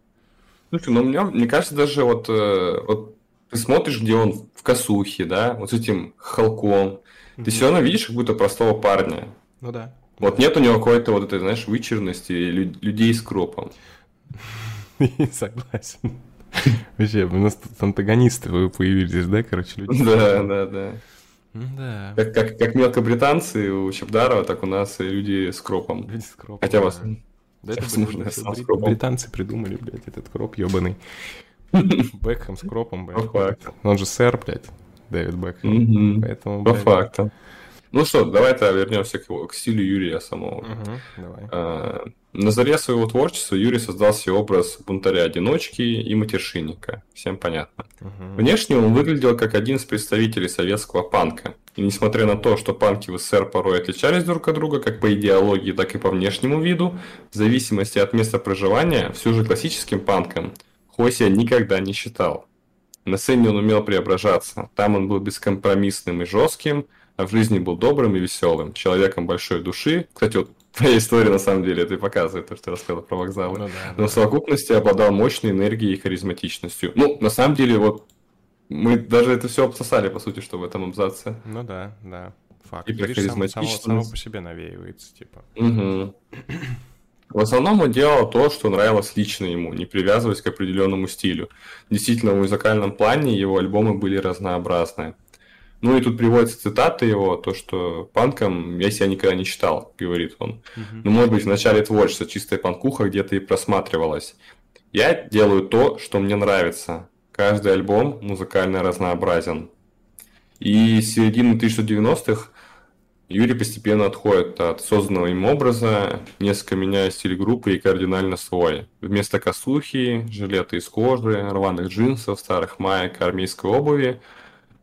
Speaker 1: Слушай, ну, мне, мне кажется, даже вот, э, вот ты смотришь, где он в косухе, да, вот с этим холком, ты mm-hmm. все равно видишь как будто простого парня.
Speaker 2: Ну да.
Speaker 1: Вот нет у него какой-то вот этой, знаешь, вычурности людей с кропом. <laughs>
Speaker 2: Согласен. Вообще, у нас тут антагонисты вы появились, да, короче,
Speaker 1: люди? Да, да, да.
Speaker 2: Да.
Speaker 1: Как, как, как мелкобританцы у Чебдарова, так у нас и люди с кропом. Люди с кропом. Хотя вас...
Speaker 2: Да это нужно брит... британцы придумали, блядь, этот кроп ебаный. <laughs> Бекхэм с кропом, блядь. Он же сэр, блядь, Дэвид Бекхэм.
Speaker 1: Поэтому, По факту. Ну что, давай-то вернемся к, к стилю Юрия самого.
Speaker 2: Угу, давай.
Speaker 1: А, на заре своего творчества Юрий создал себе образ бунтаря-одиночки и матершинника. Всем понятно. Угу. Внешне он выглядел как один из представителей советского панка. И несмотря на то, что панки в СССР порой отличались друг от друга как по идеологии, так и по внешнему виду, в зависимости от места проживания, все же классическим панком Хосия никогда не считал. На сцене он умел преображаться. Там он был бескомпромиссным и жестким, а в жизни был добрым и веселым, человеком большой души. Кстати, вот твоя история на самом деле это и показывает то, что я рассказал про вокзалы. Ну, да, Но да. в совокупности обладал мощной энергией и харизматичностью. Ну, на самом деле, вот мы даже это все обсосали, по сути, что в этом абзаце.
Speaker 2: Ну да, да. Факт.
Speaker 1: И про харизматичность.
Speaker 2: Само, само по себе навеивается, типа.
Speaker 1: Угу. В основном он делал то, что нравилось лично ему, не привязываясь к определенному стилю. Действительно, в музыкальном плане его альбомы были разнообразны. Ну и тут приводится цитата его, то, что панком я себя никогда не считал, говорит он. Uh-huh. Ну, может быть, в начале творчества чистая панкуха где-то и просматривалась. Я делаю то, что мне нравится. Каждый альбом музыкально разнообразен. И с середины 1990-х Юрий постепенно отходит от созданного им образа, несколько меняя стиль группы и кардинально свой. Вместо косухи, жилета из кожи, рваных джинсов, старых маек, армейской обуви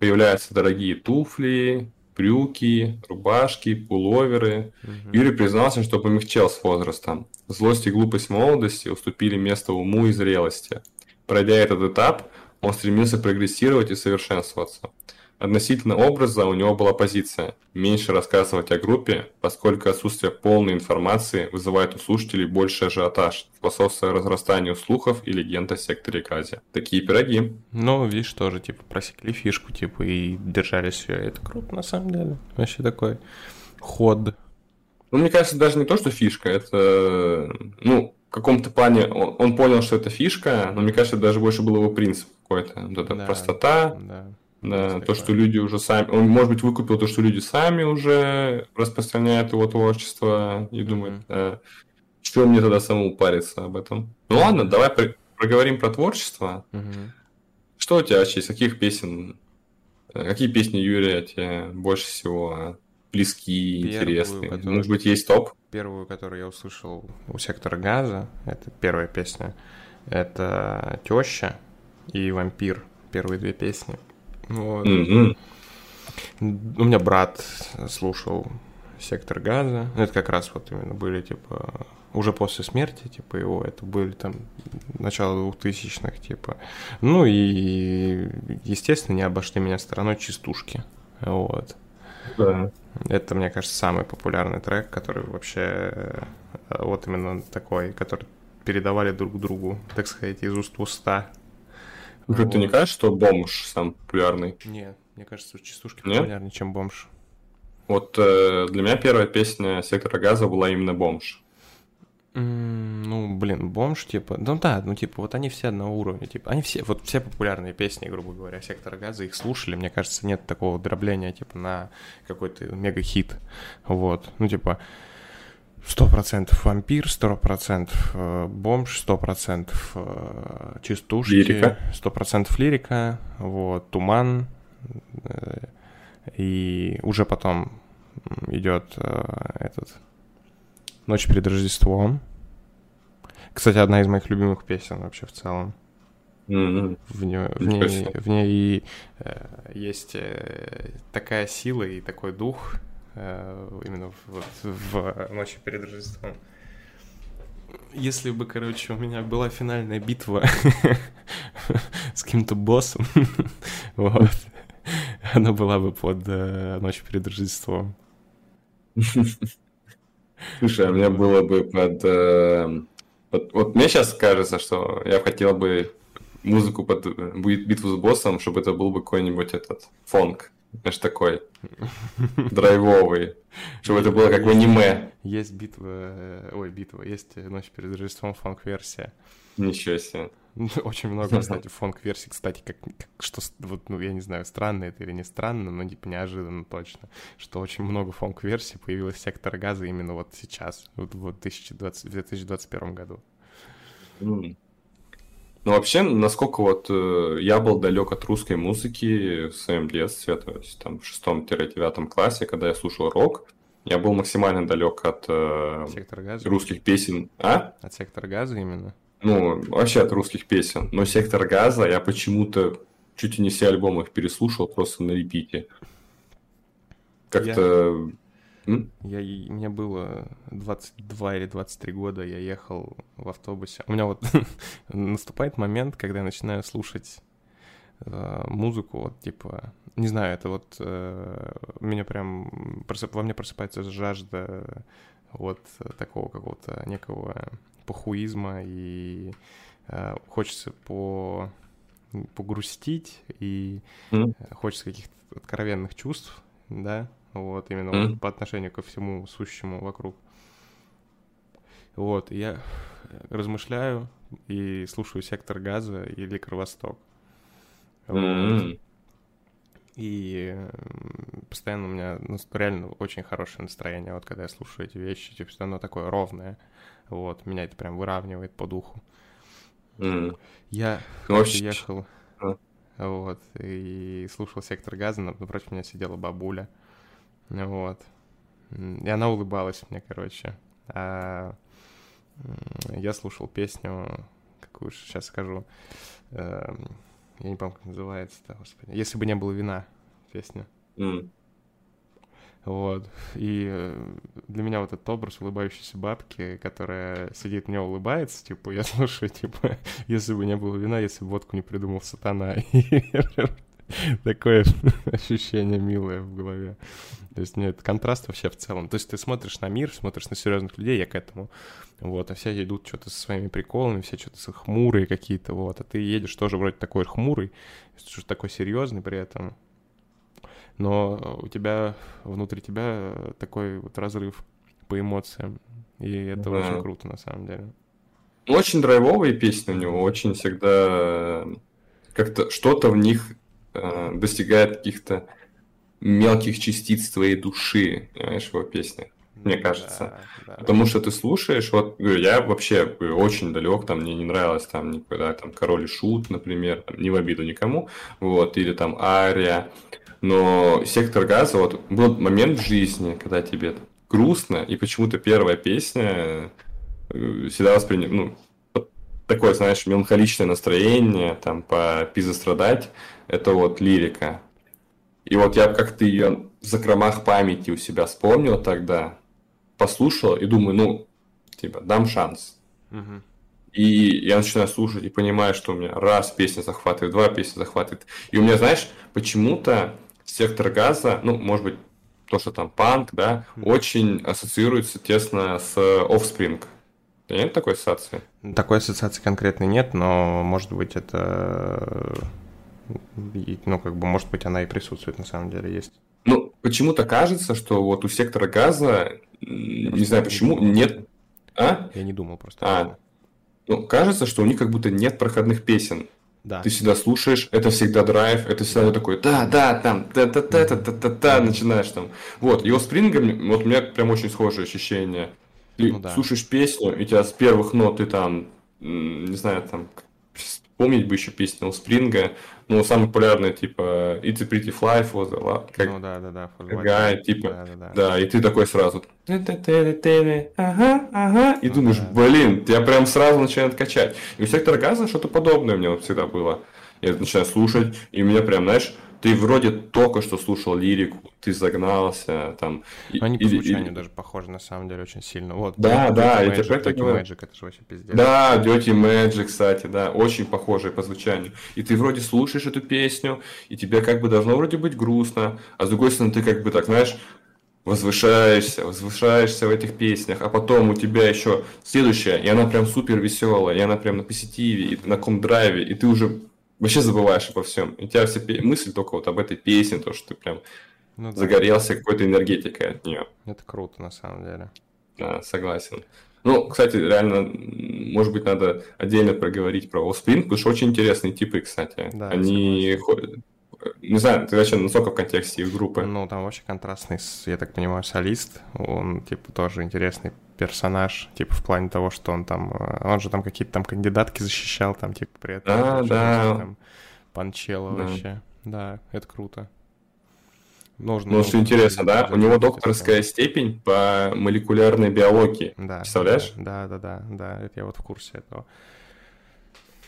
Speaker 1: появляются дорогие туфли, брюки, рубашки, пуловеры. Угу. Юрий признался, что помягчел с возрастом. Злость и глупость молодости уступили место уму и зрелости. Пройдя этот этап, он стремился прогрессировать и совершенствоваться. Относительно образа у него была позиция – меньше рассказывать о группе, поскольку отсутствие полной информации вызывает у слушателей больше ажиотаж, способствуя разрастанию слухов и легенд о секторе Кази. Такие пироги.
Speaker 2: Ну, видишь, тоже, типа, просекли фишку, типа, и держали все. Это круто, на самом деле. Вообще такой ход.
Speaker 1: Ну, мне кажется, даже не то, что фишка, это, ну, в каком-то плане он, он понял, что это фишка, но мне кажется, это даже больше был его принцип какой-то. Вот эта да, простота, да. Да, то, что люди уже сами... Он, может быть, выкупил то, что люди сами уже распространяют его творчество и думают, mm-hmm. а, что мне тогда самому париться об этом? Ну ладно, давай про- проговорим про творчество. Что у тебя вообще из каких песен... Э, какие песни Юрия тебе больше всего близки, Первую, интересны? Которую... Может быть, есть топ?
Speaker 2: Первую, которую я услышал у сектора газа, это первая песня. Это Теща и Вампир. Первые две песни. Вот. Mm-hmm. У меня брат слушал сектор газа. Это как раз вот именно были, типа, уже после смерти, типа, его, это были там начало двухтысячных, типа. Ну и, естественно, не обошли меня стороной частушки. Вот. Да. Это, мне кажется, самый популярный трек, который вообще э, вот именно такой, который передавали друг другу, так сказать, из уст в уста.
Speaker 1: Вот. Ты не кажешь, что бомж сам популярный?
Speaker 2: Нет, мне кажется, частушки популярнее, чем бомж.
Speaker 1: Вот э, для меня первая песня сектора газа была именно бомж.
Speaker 2: Mm, ну, блин, бомж, типа, ну да, ну типа, вот они все одного уровня, типа, они все, вот все популярные песни, грубо говоря, сектора газа, их слушали, мне кажется, нет такого дробления, типа, на какой-то мега-хит, вот, ну типа, Сто процентов вампир, сто процентов э, бомж, сто процентов э, частушки, сто процентов лирика, вот, туман, э, и уже потом идет этот Ночь перед Рождеством. Кстати, одна из моих любимых песен вообще в целом. Mm-hmm. В, ней, в, ней, в ней э, есть э, такая сила и такой дух, именно вот в ночи перед Рождеством. Если бы, короче, у меня была финальная битва <laughs> с каким-то боссом, <laughs> вот, она была бы под э, ночь перед Рождеством.
Speaker 1: Слушай, а у меня было бы под... Э, под... Вот мне сейчас кажется, что я хотел бы музыку под битву с боссом, чтобы это был бы какой-нибудь этот фонк. Знаешь, такой драйвовый. Чтобы это было как в аниме.
Speaker 2: Есть битва... Э, ой, битва. Есть «Ночь перед Рождеством» фонк-версия.
Speaker 1: Ничего себе. <laughs>
Speaker 2: Очень много, кстати, фонк-версий, кстати, как, как что, вот, ну, я не знаю, странно это или не странно, но типа неожиданно точно, что очень много фонк-версий появилось сектор газа именно вот сейчас, вот, вот 2020, в 2021 году.
Speaker 1: Mm. Ну, вообще, насколько вот э, я был далек от русской музыки в своем детстве, то есть там в шестом-девятом классе, когда я слушал рок, я был максимально далек от э, русских песен. А?
Speaker 2: От сектора газа именно?
Speaker 1: Ну, вообще от русских песен. Но сектор газа я почему-то чуть ли не все альбомы их переслушал просто на репите. Как-то... Я
Speaker 2: я, мне было 22 или 23 года, я ехал в автобусе. У меня вот <laughs> наступает момент, когда я начинаю слушать э, музыку, вот типа, не знаю, это вот э, меня прям, просып, во мне просыпается жажда вот такого какого-то некого похуизма, и э, хочется по погрустить, и mm. хочется каких-то откровенных чувств, да, вот, именно mm-hmm. вот, по отношению ко всему сущему вокруг. Вот, я размышляю и слушаю «Сектор газа» или «Кровосток». Mm-hmm. Вот. И постоянно у меня ну, реально очень хорошее настроение, вот когда я слушаю эти вещи, типа, что оно такое ровное, вот, меня это прям выравнивает по духу. Mm. Я ну, вообще... ехал, а. вот, и слушал «Сектор газа», напротив меня сидела бабуля, вот. И она улыбалась мне, короче. А я слушал песню, какую же сейчас скажу. Эм, я не помню, как называется-то, господи. Если бы не было вина, песня. Mm. Вот. И э, для меня вот этот образ улыбающейся бабки, которая сидит, мне улыбается, типа, я <laughs> слушаю, типа, если бы не было вина, если бы водку не придумал сатана. <laughs> <laughs> Такое <laughs> ощущение милое в голове. То есть нет, контраст вообще в целом. То есть ты смотришь на мир, смотришь на серьезных людей, я к этому. Вот, а все идут что-то со своими приколами, все что-то хмурые какие-то, вот. А ты едешь тоже вроде такой хмурый, такой серьезный при этом но у тебя, внутри тебя такой вот разрыв по эмоциям, и это да. очень круто на самом деле.
Speaker 1: Очень драйвовые песни у него, очень всегда как-то что-то в них э, достигает каких-то мелких частиц твоей души, понимаешь, его песни, мне кажется. Да, да. Потому что ты слушаешь, вот я вообще очень далек, там мне не нравилось там никогда там Король и Шут, например, там, не в обиду никому, вот, или там Ария, но сектор газа, вот был момент в жизни, когда тебе грустно, и почему-то первая песня э, всегда воспринял, ну, такое, знаешь, меланхоличное настроение, там, по страдать, это вот лирика. И вот я как-то ее в закромах памяти у себя вспомнил тогда, послушал и думаю, ну, типа, дам шанс. Угу. И я начинаю слушать и понимаю, что у меня раз песня захватывает, два песня захватывает. И у меня, знаешь, почему-то сектор газа, ну, может быть, то, что там панк, да, mm-hmm. очень ассоциируется тесно с Offspring. Нет такой ассоциации?
Speaker 2: Такой ассоциации конкретно нет, но, может быть, это... Ну, как бы, может быть, она и присутствует, на самом деле, есть.
Speaker 1: Ну, почему-то кажется, что вот у сектора газа, просто не знаю почему, нет...
Speaker 2: А? Я не думал просто. А,
Speaker 1: ну, кажется, что у них как будто нет проходных песен. Да. Ты всегда слушаешь, это всегда драйв, это всегда такой, да, да, там, та та та та та та та начинаешь там. Вот, его спрингом, вот у меня прям очень схожие ощущения. Ты ну, да. слушаешь песню, и тебя с первых нот ты там, не знаю, там, Помнить бы еще песню Спринга, ну, самый популярный, типа, It's a Pretty Fly, for the как, ну, да, да, да, Guy, типа, да, да, да. да, и ты такой сразу, ага, ага, и ну, думаешь, да. блин, тебя прям сразу начинает качать. И у Сектора Газа что-то подобное у меня вот всегда было. Я начинаю слушать, и у меня прям, знаешь, ты вроде только что слушал лирику, ты загнался, там...
Speaker 2: Они по звучанию и, даже похожи, на самом деле, очень сильно. Вот,
Speaker 1: да, да,
Speaker 2: и теперь
Speaker 1: Dirty Magic, это же вообще пиздец. Да, Dirty Magic, кстати, да, очень похожие по звучанию. И ты вроде слушаешь эту песню, и тебе как бы должно вроде быть грустно, а с другой стороны ты как бы так, знаешь, возвышаешься, возвышаешься в этих песнях, а потом у тебя еще следующая, и она прям супер веселая, и она прям на позитиве, и на ком-драйве, и ты уже вообще забываешь обо всем. И у тебя все мысль только вот об этой песне, то, что ты прям ну, да. загорелся какой-то энергетикой от нее.
Speaker 2: Это круто, на самом деле.
Speaker 1: Да, согласен. Ну, кстати, реально, может быть, надо отдельно проговорить про Offspring, потому что очень интересные типы, кстати. Да, Они ходят, не знаю, ты вообще насколько в контексте их группы?
Speaker 2: Ну, там вообще контрастный, я так понимаю, солист. Он, типа, тоже интересный персонаж, типа, в плане того, что он там... Э, он же там какие-то там кандидатки защищал, там, типа, при этом...
Speaker 1: А, да.
Speaker 2: Там, Панчелло да. вообще. Да, это круто.
Speaker 1: Нужно, ну, что интересно, да? У него докторская степень по молекулярной биологии. Да. Представляешь?
Speaker 2: Да, да, да, да, это я вот в курсе этого.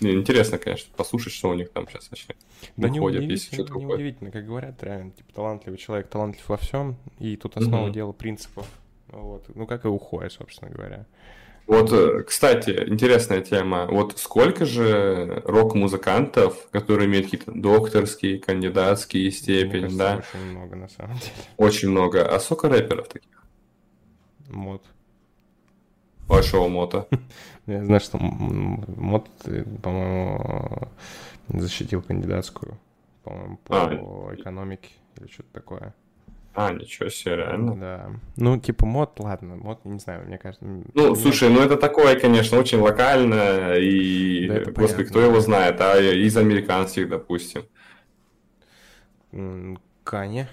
Speaker 1: Интересно, конечно, послушать, что у них там сейчас вообще
Speaker 2: да выходит, не если что-то не удивительно, как говорят, реально, типа, талантливый человек, талантлив во всем, и тут основа угу. дела принципов. Вот. Ну, как и уходит, собственно говоря.
Speaker 1: Вот, э, кстати, интересная тема. Вот сколько же рок-музыкантов, которые имеют какие-то докторские, кандидатские степени, кажется, да?
Speaker 2: Очень много, на самом деле.
Speaker 1: Очень много. А сколько рэперов таких?
Speaker 2: Мод.
Speaker 1: Вашего мота. <laughs>
Speaker 2: Я знаю, что мод, по-моему, защитил кандидатскую, по-моему, по а, экономике или что-то такое.
Speaker 1: А, ничего себе, реально?
Speaker 2: Да. Ну, типа мод, ладно, мод, не знаю, мне кажется...
Speaker 1: Ну, мне... слушай, ну это такое, конечно, очень локально, и, да, господи, понятно. кто его знает, а из американских, допустим.
Speaker 2: Каня.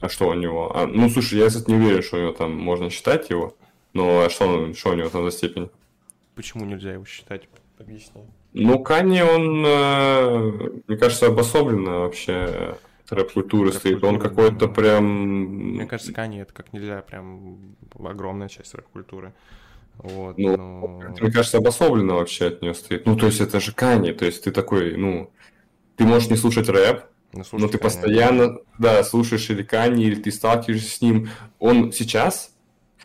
Speaker 1: А что у него? А, ну, слушай, я, кстати, не уверен, что у него там можно считать его. Ну, а что, что у него там за степень?
Speaker 2: Почему нельзя его считать? Объясни.
Speaker 1: Ну, Канни, он, э, мне кажется, обособленно вообще рэп-культуры стоит. Он какой-то прям...
Speaker 2: Мне кажется, Кани это как нельзя прям огромная часть рэп-культуры. Вот,
Speaker 1: ну,
Speaker 2: но...
Speaker 1: мне кажется, обособленно вообще от нее стоит. Ну, то есть это же Кани, то есть ты такой, ну, ты можешь не слушать рэп, но, но ты Kanye. постоянно, да, слушаешь или Кани, или ты сталкиваешься с ним. Он сейчас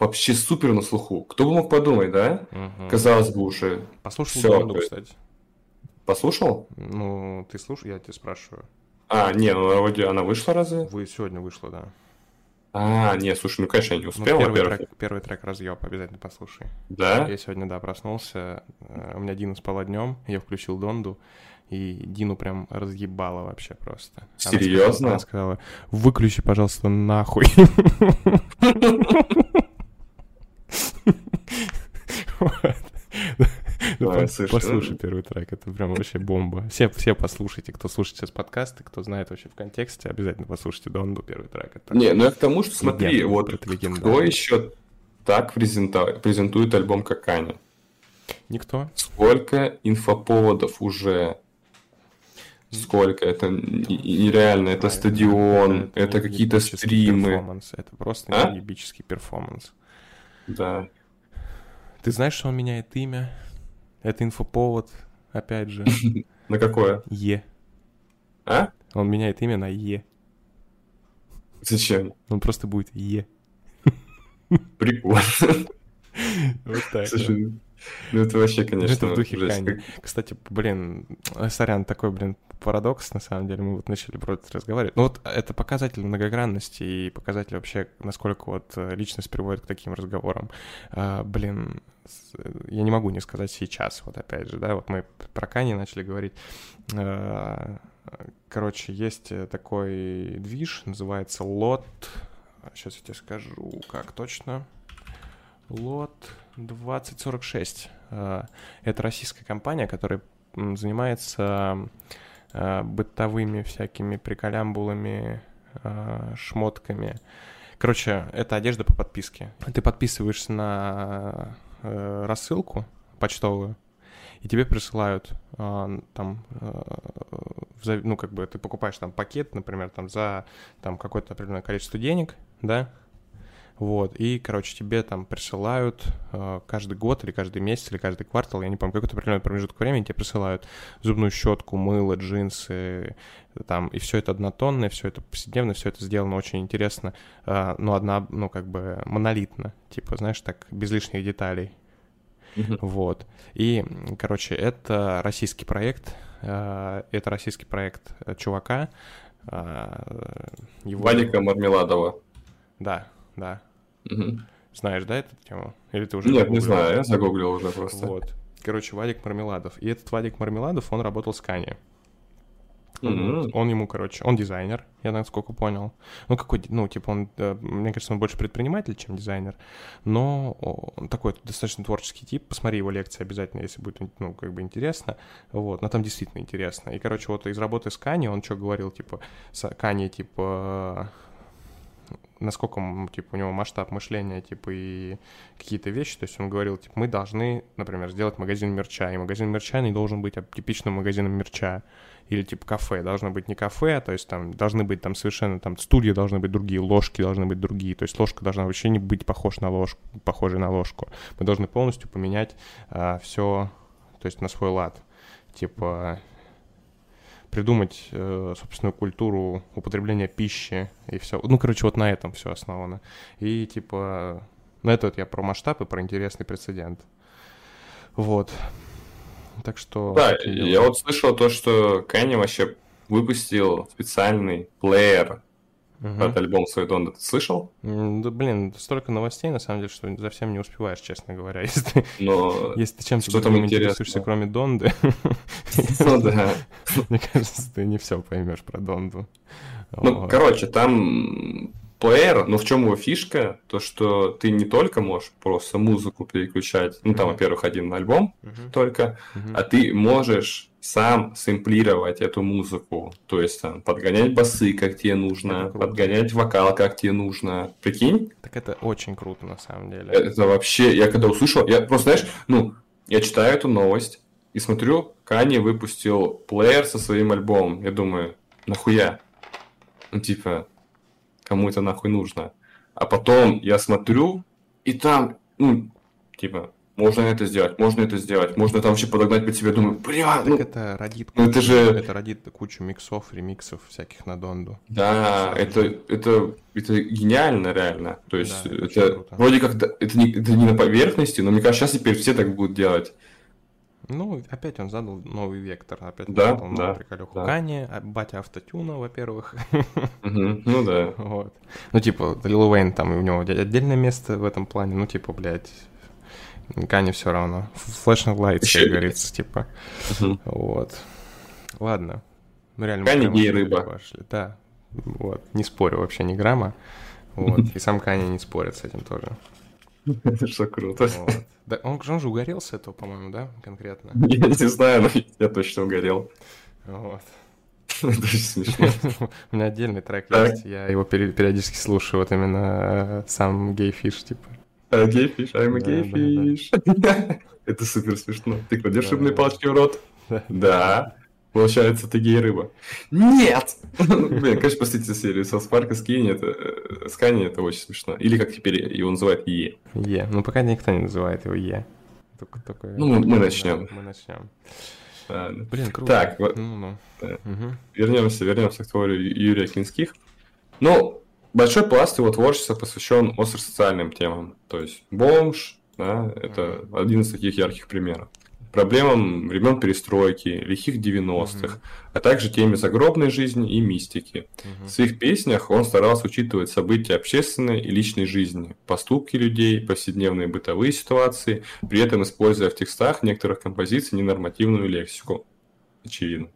Speaker 1: вообще супер на слуху. Кто бы мог подумать, да? Угу. Казалось бы уже.
Speaker 2: Послушал Всё, Донду, кстати.
Speaker 1: Послушал?
Speaker 2: Ну, ты слушал, я тебя спрашиваю.
Speaker 1: А, не, ну вроде она вышла разве?
Speaker 2: Вы сегодня вышла, да.
Speaker 1: А, не, слушай, ну, конечно, я не успел,
Speaker 2: ну, первый, трек, первый трек разъеб, обязательно послушай.
Speaker 1: Да?
Speaker 2: Я сегодня, да, проснулся, э, у меня Дина спала днем, я включил Донду, и Дину прям разъебала вообще просто.
Speaker 1: Серьезно?
Speaker 2: Она сказала, выключи, пожалуйста, нахуй. <laughs> Послушай первый трек, это прям вообще бомба. Все, все послушайте, кто слушает сейчас подкасты, кто знает вообще в контексте, обязательно послушайте Донду первый трек.
Speaker 1: Это не, ну я к тому, что смотри, вот кто еще так презентует альбом как Аня?
Speaker 2: Никто.
Speaker 1: Сколько инфоповодов уже Сколько? Это нереально. Это стадион, это, это какие-то стримы.
Speaker 2: Это просто а? ебический перформанс.
Speaker 1: Да.
Speaker 2: Ты знаешь, что он меняет имя? Это инфоповод, опять же. <laughs>
Speaker 1: На какое?
Speaker 2: Е.
Speaker 1: А?
Speaker 2: Он меняет имя на Е.
Speaker 1: Зачем?
Speaker 2: Он просто будет Е.
Speaker 1: Прикольно. <laughs>
Speaker 2: Вот так.
Speaker 1: Слушай, ну это вообще, конечно,
Speaker 2: это в духе Кани. Кстати, блин, сорян, такой, блин, парадокс, на самом деле, мы вот начали про это разговаривать. Ну вот это показатель многогранности и показатель вообще, насколько вот э, личность приводит к таким разговорам. А, блин, я не могу не сказать сейчас, вот опять же, да, вот мы про Кани начали говорить. А, короче, есть такой движ, называется лот. Сейчас я тебе скажу, как точно. Лот 2046. А, это российская компания, которая занимается бытовыми всякими приколямбулами, а, шмотками. Короче, это одежда по подписке. Ты подписываешься на э, рассылку почтовую, и тебе присылают там, ну, как бы ты покупаешь там пакет, например, там за там какое-то определенное количество денег, да, вот, и, короче, тебе там присылают э, каждый год или каждый месяц или каждый квартал, я не помню, какой-то определенный промежуток времени тебе присылают зубную щетку, мыло, джинсы, там, и все это однотонное, все это повседневно, все это сделано очень интересно, э, но одна, ну, как бы монолитно, типа, знаешь, так, без лишних деталей. Вот. И, короче, это российский проект, э, это российский проект чувака.
Speaker 1: Э, его... Валика Мармеладова.
Speaker 2: Да, да.
Speaker 1: Угу.
Speaker 2: Знаешь, да, эту тему? Или ты уже
Speaker 1: Нет, загуглил? не знаю, я загуглил уже просто.
Speaker 2: Вот. Короче, Вадик Мармеладов. И этот Вадик Мармеладов, он работал с Кани.
Speaker 1: Mm-hmm.
Speaker 2: Он ему, короче, он дизайнер, я насколько понял. Ну, какой, ну, типа, он, мне кажется, он больше предприниматель, чем дизайнер, но он такой достаточно творческий тип. Посмотри его лекции обязательно, если будет, ну, как бы интересно. Вот, но там действительно интересно. И, короче, вот из работы с Кани он что говорил, типа, Кани, типа, насколько, типа, у него масштаб мышления, типа, и какие-то вещи, то есть он говорил, типа, мы должны, например, сделать магазин мерча, и магазин мерча не должен быть типичным магазином мерча, или, типа, кафе, должно быть не кафе, а, то есть там должны быть там совершенно, там, студии должны быть другие, ложки должны быть другие, то есть ложка должна вообще не быть похож на ложку, похожей на ложку. Мы должны полностью поменять а, все, то есть на свой лад. Типа, придумать э, собственную культуру употребления пищи и все. Ну, короче, вот на этом все основано. И типа, ну это вот я про масштаб и про интересный прецедент. Вот. Так что...
Speaker 1: Да, я вот слышал то, что Кэнни вообще выпустил специальный плеер угу. под альбом свой Донда. Ты слышал?
Speaker 2: Да, блин, столько новостей, на самом деле, что за всем не успеваешь, честно говоря. <laughs> Если
Speaker 1: Но
Speaker 2: если ты чем-то интересуешься, кроме Донды, <laughs>
Speaker 1: ну да.
Speaker 2: Мне кажется, ты не все поймешь про Донду.
Speaker 1: Ну, короче, там плеер, но в чем его фишка? То, что ты не только можешь просто музыку переключать, ну, там, во-первых, один альбом только, а ты можешь сам сэмплировать эту музыку, то есть там подгонять басы, как тебе нужно, подгонять вокал, как тебе нужно. Прикинь?
Speaker 2: Так это очень круто на самом деле.
Speaker 1: Это вообще, я когда услышал, я просто, знаешь, ну, я читаю эту новость и смотрю, Кани выпустил плеер со своим альбомом. Я думаю, нахуя? Ну, типа, кому это нахуй нужно? А потом я смотрю, и там, ну, типа, можно это сделать, можно это сделать, можно там вообще подогнать под себя, думаю, бля,
Speaker 2: Так
Speaker 1: ну,
Speaker 2: это родит,
Speaker 1: ну это же-
Speaker 2: это родит кучу миксов, ремиксов всяких на Донду.
Speaker 1: да, это, это, это гениально реально. То есть
Speaker 2: Да, это
Speaker 1: это вроде как это не, это не на поверхности, но мне кажется, сейчас теперь все так будут делать.
Speaker 2: Ну, опять он задал новый вектор, опять
Speaker 1: Да,
Speaker 2: задал новый
Speaker 1: да,
Speaker 2: приколюху.
Speaker 1: да.
Speaker 2: Кани, а, батя автотюна, во-первых.
Speaker 1: Ну да. <laughs>
Speaker 2: Вот. Ну, типа, Лил Уэйн, там у него отдельное место в этом плане, ну, типа, блядь, Кани все равно. Flashing Lights, как говорится, типа. Вот. Ладно. Ну, реально,
Speaker 1: Кани гей рыба.
Speaker 2: пошли. Да. Вот. Не спорю вообще ни грамма. Вот. <laughs> И сам Кани не спорит с этим тоже. <laughs>
Speaker 1: Это что круто.
Speaker 2: Вот. Да, он, же- он же угорел с этого, по-моему, да, конкретно? <laughs>
Speaker 1: Я не знаю, но я точно угорел.
Speaker 2: Вот. <laughs>
Speaker 1: Это очень смешно.
Speaker 2: У меня отдельный трек есть, я его периодически слушаю, вот именно э, сам Gay Fish, типа.
Speaker 1: А, Gay fish, I'm a
Speaker 2: gay
Speaker 1: fish. Это супер смешно. Ты кладешь рыбные палочки в рот?
Speaker 2: Да.
Speaker 1: Получается, ты гей-рыба. Нет! <laughs> Блин, конечно, посмотрите серию Саус Парка с Кенни, это, э, с Канье, это очень смешно. Или как теперь его называют Е.
Speaker 2: Е. Ну, пока никто не называет его Е. Только, только...
Speaker 1: Ну, мы- мы начнем.
Speaker 2: Мы начнем. Блин, круто.
Speaker 1: Так, вот-
Speaker 2: Ну, ну.
Speaker 1: Да.
Speaker 2: Мгм.
Speaker 1: Вернемся, вернемся к творю Юрия Клинских. Ну, большой пласт его творчества посвящен остро-социальным темам. То есть бомж, да, это один из таких ярких примеров. Проблемам времен перестройки, лихих 90-х,
Speaker 2: Мгм.
Speaker 1: а также теме загробной жизни и мистики.
Speaker 2: Мгм.
Speaker 1: В своих песнях он старался учитывать события общественной и личной жизни, поступки людей, повседневные бытовые ситуации, при этом используя в текстах некоторых композиций ненормативную лексику. Очевидно.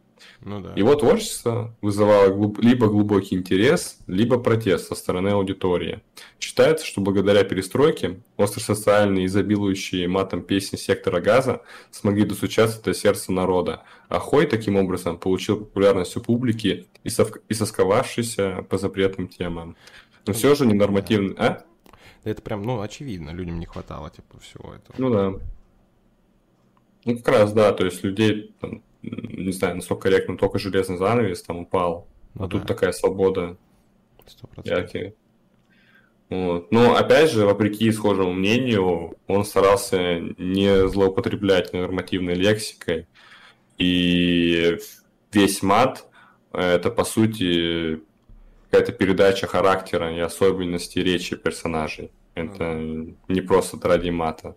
Speaker 2: Ну да.
Speaker 1: Его творчество вызывало глуб- либо глубокий интерес, либо протест со стороны аудитории. Считается, что благодаря перестройке остросоциальные, изобилующие матом песни сектора газа смогли достучаться до сердца народа, а Хой таким образом получил популярность у публики и, сов- и сосковавшийся по запретным темам. Но все же ненормативный... А?
Speaker 2: Да Это прям, ну, очевидно, людям не хватало, типа, всего этого.
Speaker 1: Ну да. Ну как раз, да, то есть людей, там, не знаю, насколько корректно, только железный занавес там упал,
Speaker 2: Ну
Speaker 1: а тут
Speaker 2: да,
Speaker 1: такая свобода.
Speaker 2: сто процентов.
Speaker 1: Яркие. Вот. Но опять же, вопреки схожему мнению, он старался не злоупотреблять нормативной лексикой. И весь мат это по сути какая-то передача характера и особенностей речи персонажей. Это не просто ради мата.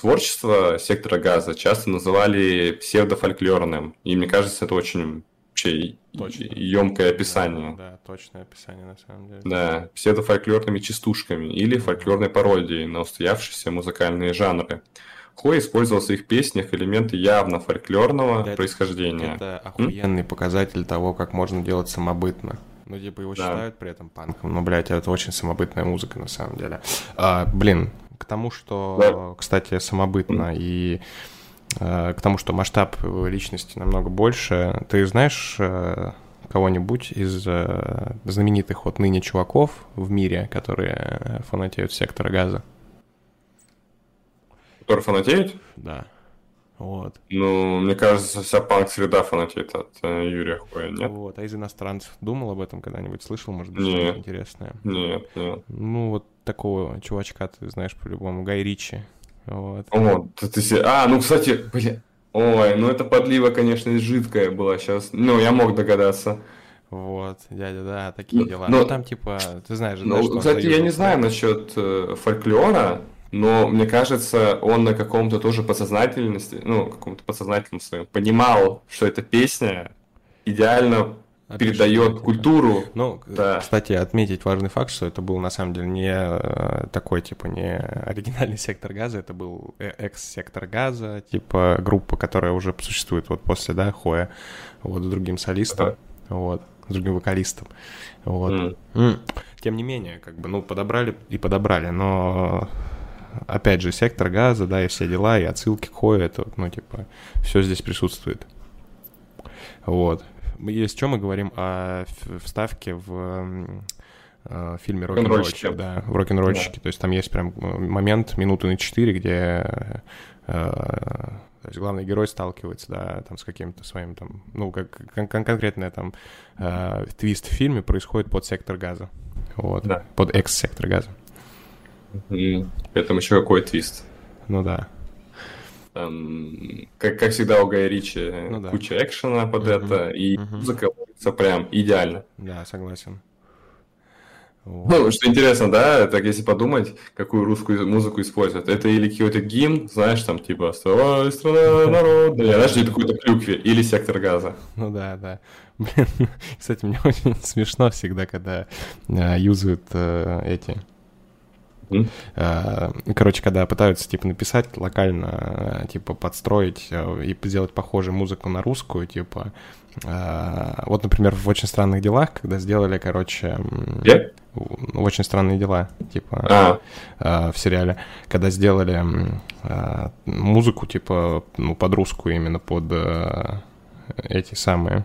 Speaker 1: Творчество сектора газа часто называли псевдофольклорным. И мне кажется, это очень вообще емкое описание.
Speaker 2: Да, да, точное описание, на самом деле.
Speaker 1: Да, псевдофольклорными частушками или фольклорной пародией на устоявшиеся музыкальные жанры. Хой использовал в своих песнях элементы явно фольклорного
Speaker 2: это-
Speaker 1: происхождения.
Speaker 2: Это охуенный показатель того, как можно делать самобытно. Ну, типа, его
Speaker 1: Да.
Speaker 2: считают при этом панком. Но, блядь, это очень самобытная музыка, на самом деле. А, блин, к тому, что, кстати, самобытно и э, к тому, что масштаб личности намного больше. Ты знаешь э, кого-нибудь из э, знаменитых вот ныне чуваков в мире, которые фанатеют сектора газа?
Speaker 1: Который фанатеет?
Speaker 2: Да. Вот.
Speaker 1: Ну, мне кажется, вся панк-среда фанатеет от э, Юрия Хоя, нет?
Speaker 2: Вот. А из иностранцев думал об этом когда-нибудь? Слышал, может быть,
Speaker 1: Нет.
Speaker 2: что-нибудь интересное?
Speaker 1: Нет, нет.
Speaker 2: Ну, вот такого чувачка ты знаешь по-любому, Гай Ричи. Вот.
Speaker 1: О, ты, ты А, ну, кстати, бля... Ой, ну это подлива, конечно, жидкая была сейчас. Ну, я мог догадаться.
Speaker 2: Вот, дядя, да, такие
Speaker 1: Ну,
Speaker 2: дела.
Speaker 1: но-
Speaker 2: Ну, там, типа, ты знаешь, да,
Speaker 1: Ну,
Speaker 2: что он
Speaker 1: кстати, я не знаю насчет э, фольклора, но мне кажется, он на каком-то тоже подсознательности, ну, каком-то подсознательном своем понимал, что эта песня идеально
Speaker 2: Опишет,
Speaker 1: передает культуру.
Speaker 2: Ну,
Speaker 1: Да.
Speaker 2: кстати, отметить важный факт, что это был на самом деле не э, такой, типа, не оригинальный <laughs> сектор газа, это был э- экс-сектор газа, типа, группа, которая уже существует вот после, да, Хоя, вот, с другим солистом,
Speaker 1: Ага.
Speaker 2: вот, с другим вокалистом, вот.
Speaker 1: М.
Speaker 2: М. Тем не менее, как бы, ну, подобрали и подобрали, но опять же, сектор газа, да, и все дела, и отсылки к Хою, это, ну, типа, все здесь присутствует. Вот. Мы- Если что, мы говорим о вставке в в фильме «Рок-н-ролльщики», да, в «Рок-н-ролльщике». Да. То есть там есть прям момент минуты на четыре, где то есть главный герой сталкивается, да, там с каким-то своим там, ну, как кон- конкретное там э, твист в фильме происходит под сектор газа. Вот. Да. Под экс-сектор газа.
Speaker 1: И этом еще какой твист.
Speaker 2: Ну да.
Speaker 1: Там, как, как всегда у Гая Ричи, ну, да. куча экшена под uh-huh. это, и uh-huh. музыка прям идеально.
Speaker 2: Да, согласен.
Speaker 1: Ну, что интересно, да, так если подумать, какую русскую музыку используют, это или какой-то гимн, знаешь, там типа «Оставай, страна народная», знаешь, или какой-то клюкве, или «Сектор газа».
Speaker 2: Ну да, да. <laughs> Блин, кстати, мне очень смешно всегда, когда э, юзают э, эти Э, короче, когда пытаются, типа, написать локально, э, типа, подстроить э, и сделать похожую музыку на русскую, типа... Вот, например, в «Очень странных делах», когда сделали, короче...
Speaker 1: Yeah?
Speaker 2: «Очень странные дела», типа, ah. в сериале, когда сделали музыку, типа, ну, под русскую именно, под эти самые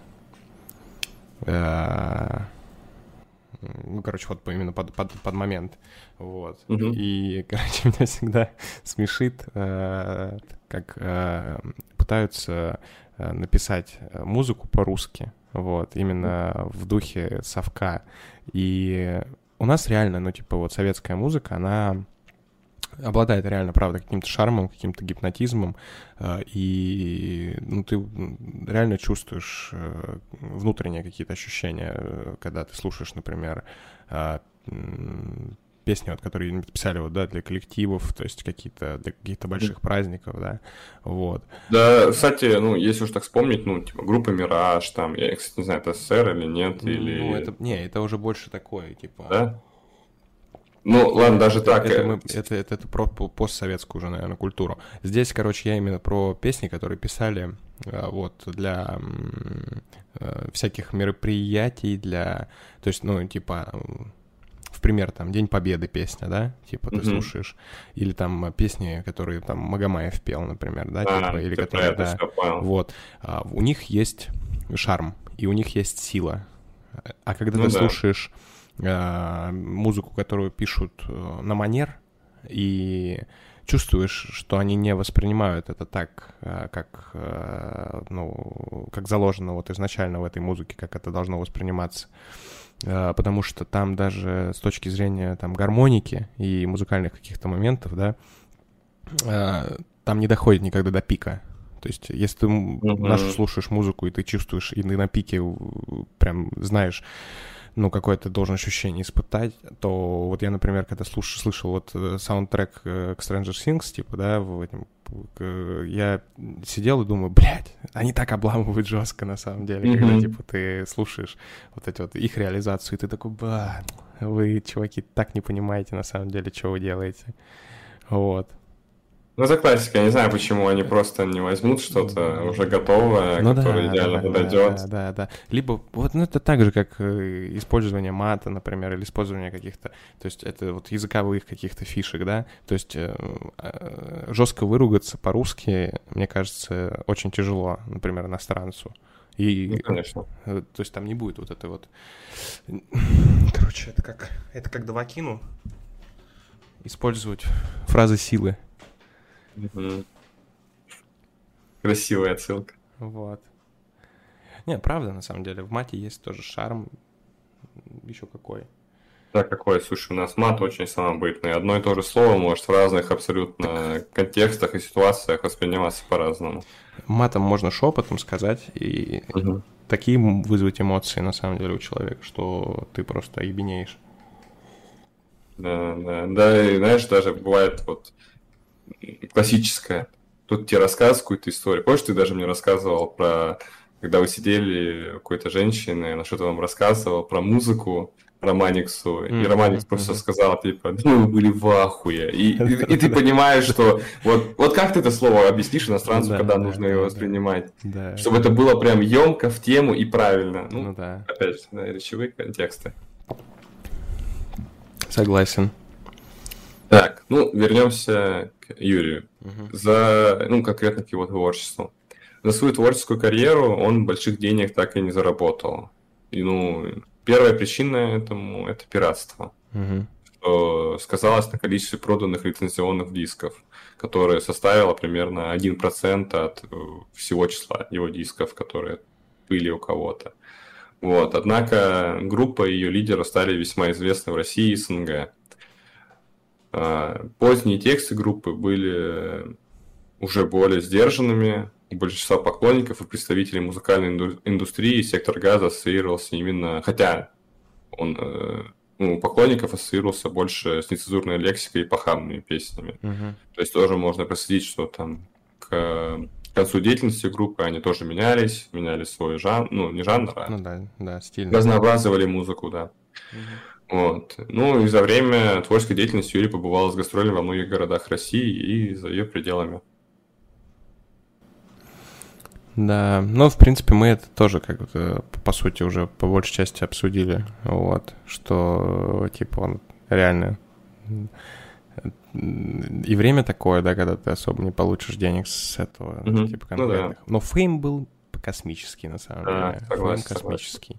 Speaker 2: ну, короче, вот именно под, под, под момент, вот. Uh-huh. И, <laughs> короче, меня всегда смешит, э, как э, пытаются э, написать музыку по-русски, вот, именно в духе совка. И у нас реально, ну, типа, вот советская музыка, она обладает реально, правда, каким-то шармом, каким-то гипнотизмом, э, и ну, ты реально чувствуешь э, внутренние какие-то ощущения, э, когда ты слушаешь, например, песни, вот, которые писали вот, да, для коллективов, то есть какие-то для каких-то больших праздников, да, вот.
Speaker 1: Да, кстати, ну, если уж так вспомнить, ну, типа, группа Мираж, там, я, кстати, не знаю, это СССР или нет, ну, или...
Speaker 2: Ну, это, не, это уже больше такое, типа...
Speaker 1: Да? Ну, ладно, даже
Speaker 2: это,
Speaker 1: так.
Speaker 2: Это, мы, это, это, это про постсоветскую уже, наверное, культуру. Здесь, короче, я именно про песни, которые писали э, вот для э, всяких мероприятий, для... То есть, ну, типа, в пример, там, День Победы песня, да, типа, ты mm-hmm. слушаешь, или там песни, которые там Магомаев пел, например, да, а, типа, или которые, да, вот, а, у них есть шарм, и у них есть сила, а когда ну, ты да. слушаешь Э, музыку, которую пишут э, на манер, и чувствуешь, что они не воспринимают это так, э, как, ну, как заложено вот изначально в этой музыке, как это должно восприниматься. Потому что там даже с точки зрения там гармоники и музыкальных каких-то моментов, да, там не доходит никогда до пика. То есть, если ты uh-huh. нашу слушаешь музыку, и ты чувствуешь, и ты на пике прям знаешь, ну, какое-то должен ощущение испытать, то вот я, например, когда слуш, слышал вот э, саундтрек э, к Stranger Things, типа, да, в этом, я сидел и думаю, блядь, они так обламывают жестко на самом деле, mm-hmm. когда, типа, ты слушаешь вот эти вот их реализацию, и ты такой, ба, вы, чуваки, так не понимаете на самом деле, что вы делаете. Вот.
Speaker 1: Ну, это классика. Я не знаю, почему они просто не возьмут что-то уже готовое, ну, которое да, идеально да, подойдет.
Speaker 2: Да, да, да. Либо вот ну, это так же, как э, использование мата, например, или использование каких-то, то есть это вот языковых каких-то фишек, да. То есть э, э, жестко выругаться по-русски, мне кажется, очень тяжело, например, иностранцу.
Speaker 1: И, ну, конечно.
Speaker 2: То есть там не будет вот этой вот... Короче, это как, это как Давакину использовать фразы силы.
Speaker 1: Красивая отсылка.
Speaker 2: Вот. Не, правда, на самом деле, в мате есть тоже шарм. Еще какой.
Speaker 1: Да, какой? Слушай, у нас мат очень самобытный. Одно и то же слово может в разных абсолютно контекстах и ситуациях восприниматься по-разному.
Speaker 2: Матом можно шепотом сказать, и угу. такие вызвать эмоции, на самом деле, у человека, что ты просто ебенеешь.
Speaker 1: Да, да, да, и знаешь, даже бывает вот классическая. Тут тебе рассказывают какую-то историю. Помнишь, ты даже мне рассказывал про... Когда вы сидели какой-то женщиной, она что-то вам рассказывала про музыку, Романиксу, mm-hmm. и Романикс mm-hmm. просто сказал, типа, ну, мы были в ахуе. И, и, и ты понимаешь, что вот, вот как ты это слово объяснишь иностранцу, да, когда да, нужно да, его воспринимать? Да, чтобы это было прям емко, в тему и правильно. Ну, ну да. Опять же, да, речевые контексты.
Speaker 2: Согласен.
Speaker 1: Так, ну, вернемся к Юрию. Угу. За, ну, конкретно к его творчеству. За свою творческую карьеру он больших денег так и не заработал. И, ну, первая причина этому – это пиратство. Угу. Что сказалось на количестве проданных лицензионных дисков, которое составило примерно 1% от э, всего числа его дисков, которые были у кого-то. Вот. Однако группа и ее лидеры стали весьма известны в России и СНГ. А, поздние тексты группы были уже более сдержанными. У большинства поклонников и представителей музыкальной индустрии сектор газа ассоциировался именно, хотя он э, ну, у поклонников ассоциировался больше с нецензурной лексикой и похабными песнями. Угу. То есть тоже можно проследить, что там к концу деятельности группы они тоже менялись, меняли свой жанр, ну, не жанр, а
Speaker 2: ну, да, да, стиль.
Speaker 1: разнообразовали музыку, да. Угу. Вот. Ну и за время творческой деятельности Юрий побывал с гастролями во многих городах России и за ее пределами.
Speaker 2: Да, ну, в принципе, мы это тоже как то по сути, уже по большей части обсудили, вот, что, типа, он реально и время такое, да, когда ты особо не получишь денег с этого, mm-hmm. типа, конкретных. Ну, да. Но фейм был космический, на самом да, деле. Согласен, фейм космический.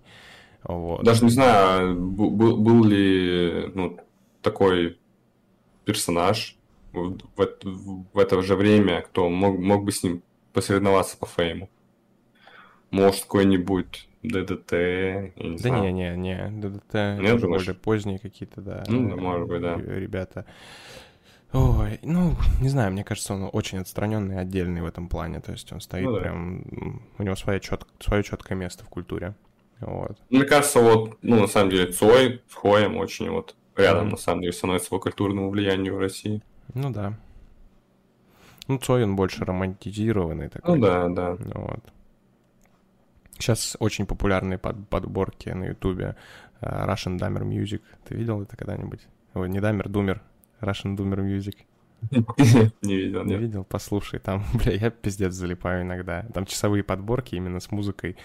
Speaker 1: Вот. Даже не знаю, был, был ли ну, такой персонаж в, в, в это же время, кто мог, мог бы с ним посоревноваться по фейму. Может, какой-нибудь ДДТ, я
Speaker 2: не Да не, не, не, ДДТ Нет, более поздние какие-то, да.
Speaker 1: Ну, да, может быть, да.
Speaker 2: Ребята. Ой, ну, не знаю, мне кажется, он очень отстраненный, отдельный в этом плане. То есть он стоит ну, да. прям... У него свое, чет... свое четкое место в культуре. Вот.
Speaker 1: Мне кажется, вот, ну, на самом деле, Цой с Хоем очень вот рядом, mm. на самом деле, становится по культурному влиянию в России.
Speaker 2: Ну да. Ну, Цой, он больше романтизированный такой.
Speaker 1: Ну да, да.
Speaker 2: Вот. Сейчас очень популярные под подборки на Ютубе uh, Russian Dummer Music. Ты видел это когда-нибудь? Ой, не Dummer, Думер. Russian Dummer Music. <laughs>
Speaker 1: Не видел,
Speaker 2: Не видел? Послушай, там, <laughs> бля, я пиздец залипаю иногда. Там часовые подборки именно с музыкой.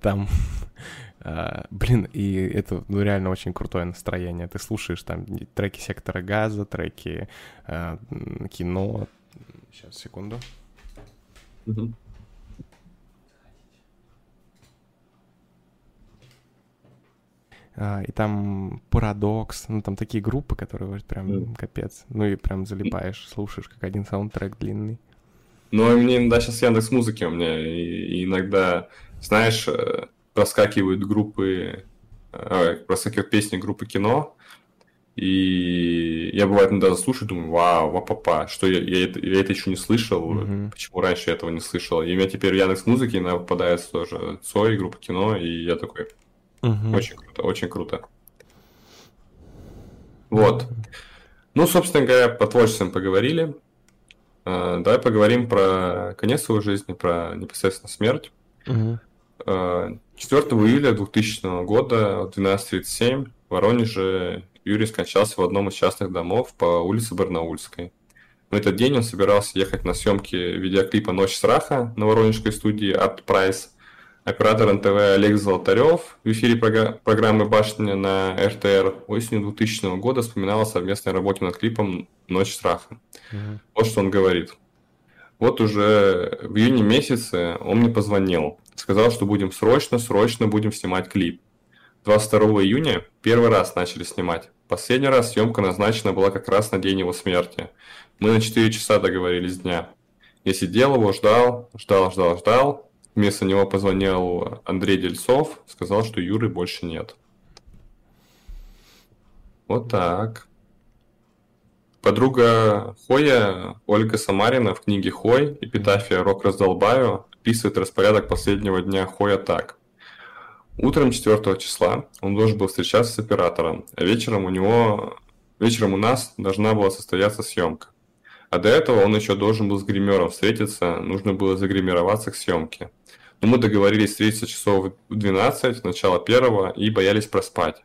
Speaker 2: Там, <laughs> а, блин, и это, ну, реально очень крутое настроение. Ты слушаешь там треки Сектора Газа, треки а, кино. Сейчас, секунду. А, и там Парадокс, ну там такие группы, которые вот прям mm. капец. Ну и прям залипаешь, слушаешь, как один саундтрек длинный.
Speaker 1: Ну, и мне да, сейчас Яндекс музыки у меня, и, и иногда, знаешь, э, проскакивают группы, э, проскакивают песни группы кино, и я бывает иногда слушаю, думаю, вау, вапапа, что я, я, это, я это еще не слышал, mm-hmm. почему раньше я этого не слышал. И у меня теперь в Яндекс музыке иногда попадается тоже Цой, группа кино, и я такой, Угу. Очень круто, очень круто. Вот. Ну, собственно говоря, по творчествам поговорили. Uh, давай поговорим про конец своей жизни, про непосредственно смерть. Угу. Uh, 4 июля 2000 года в 12.37 в Воронеже Юрий скончался в одном из частных домов по улице Барнаульской. В этот день он собирался ехать на съемки видеоклипа «Ночь страха» на воронежской студии Art Price – Оператор НТВ Олег Золотарев в эфире программы «Башня» на РТР осенью 2000 года вспоминал о совместной работе над клипом «Ночь страха». Угу. Вот что он говорит. Вот уже в июне месяце он мне позвонил. Сказал, что будем срочно, срочно будем снимать клип. 22 июня первый раз начали снимать. Последний раз съемка назначена была как раз на день его смерти. Мы на 4 часа договорились дня. Я сидел его, ждал, ждал, ждал, ждал. Вместо него позвонил Андрей Дельцов, сказал, что Юры больше нет. Вот так. Подруга Хоя, Ольга Самарина в книге «Хой. Эпитафия Рок раздолбаю» описывает распорядок последнего дня Хоя так. Утром 4 числа он должен был встречаться с оператором, а вечером у него вечером у нас должна была состояться съемка. А до этого он еще должен был с гримером встретиться, нужно было загримироваться к съемке. Но мы договорились встретиться часов в 12, начало первого, и боялись проспать.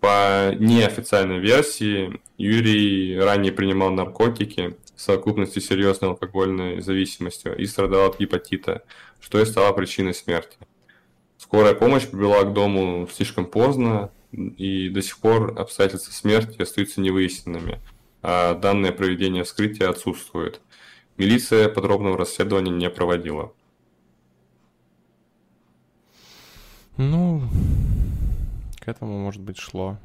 Speaker 1: По неофициальной версии, Юрий ранее принимал наркотики в совокупности с серьезной алкогольной зависимостью и страдал от гепатита, что и стало причиной смерти. Скорая помощь прибыла к дому слишком поздно, и до сих пор обстоятельства смерти остаются невыясненными – а данное проведение вскрытия отсутствует. Милиция подробного расследования не проводила.
Speaker 2: Ну, К этому, может быть, шло.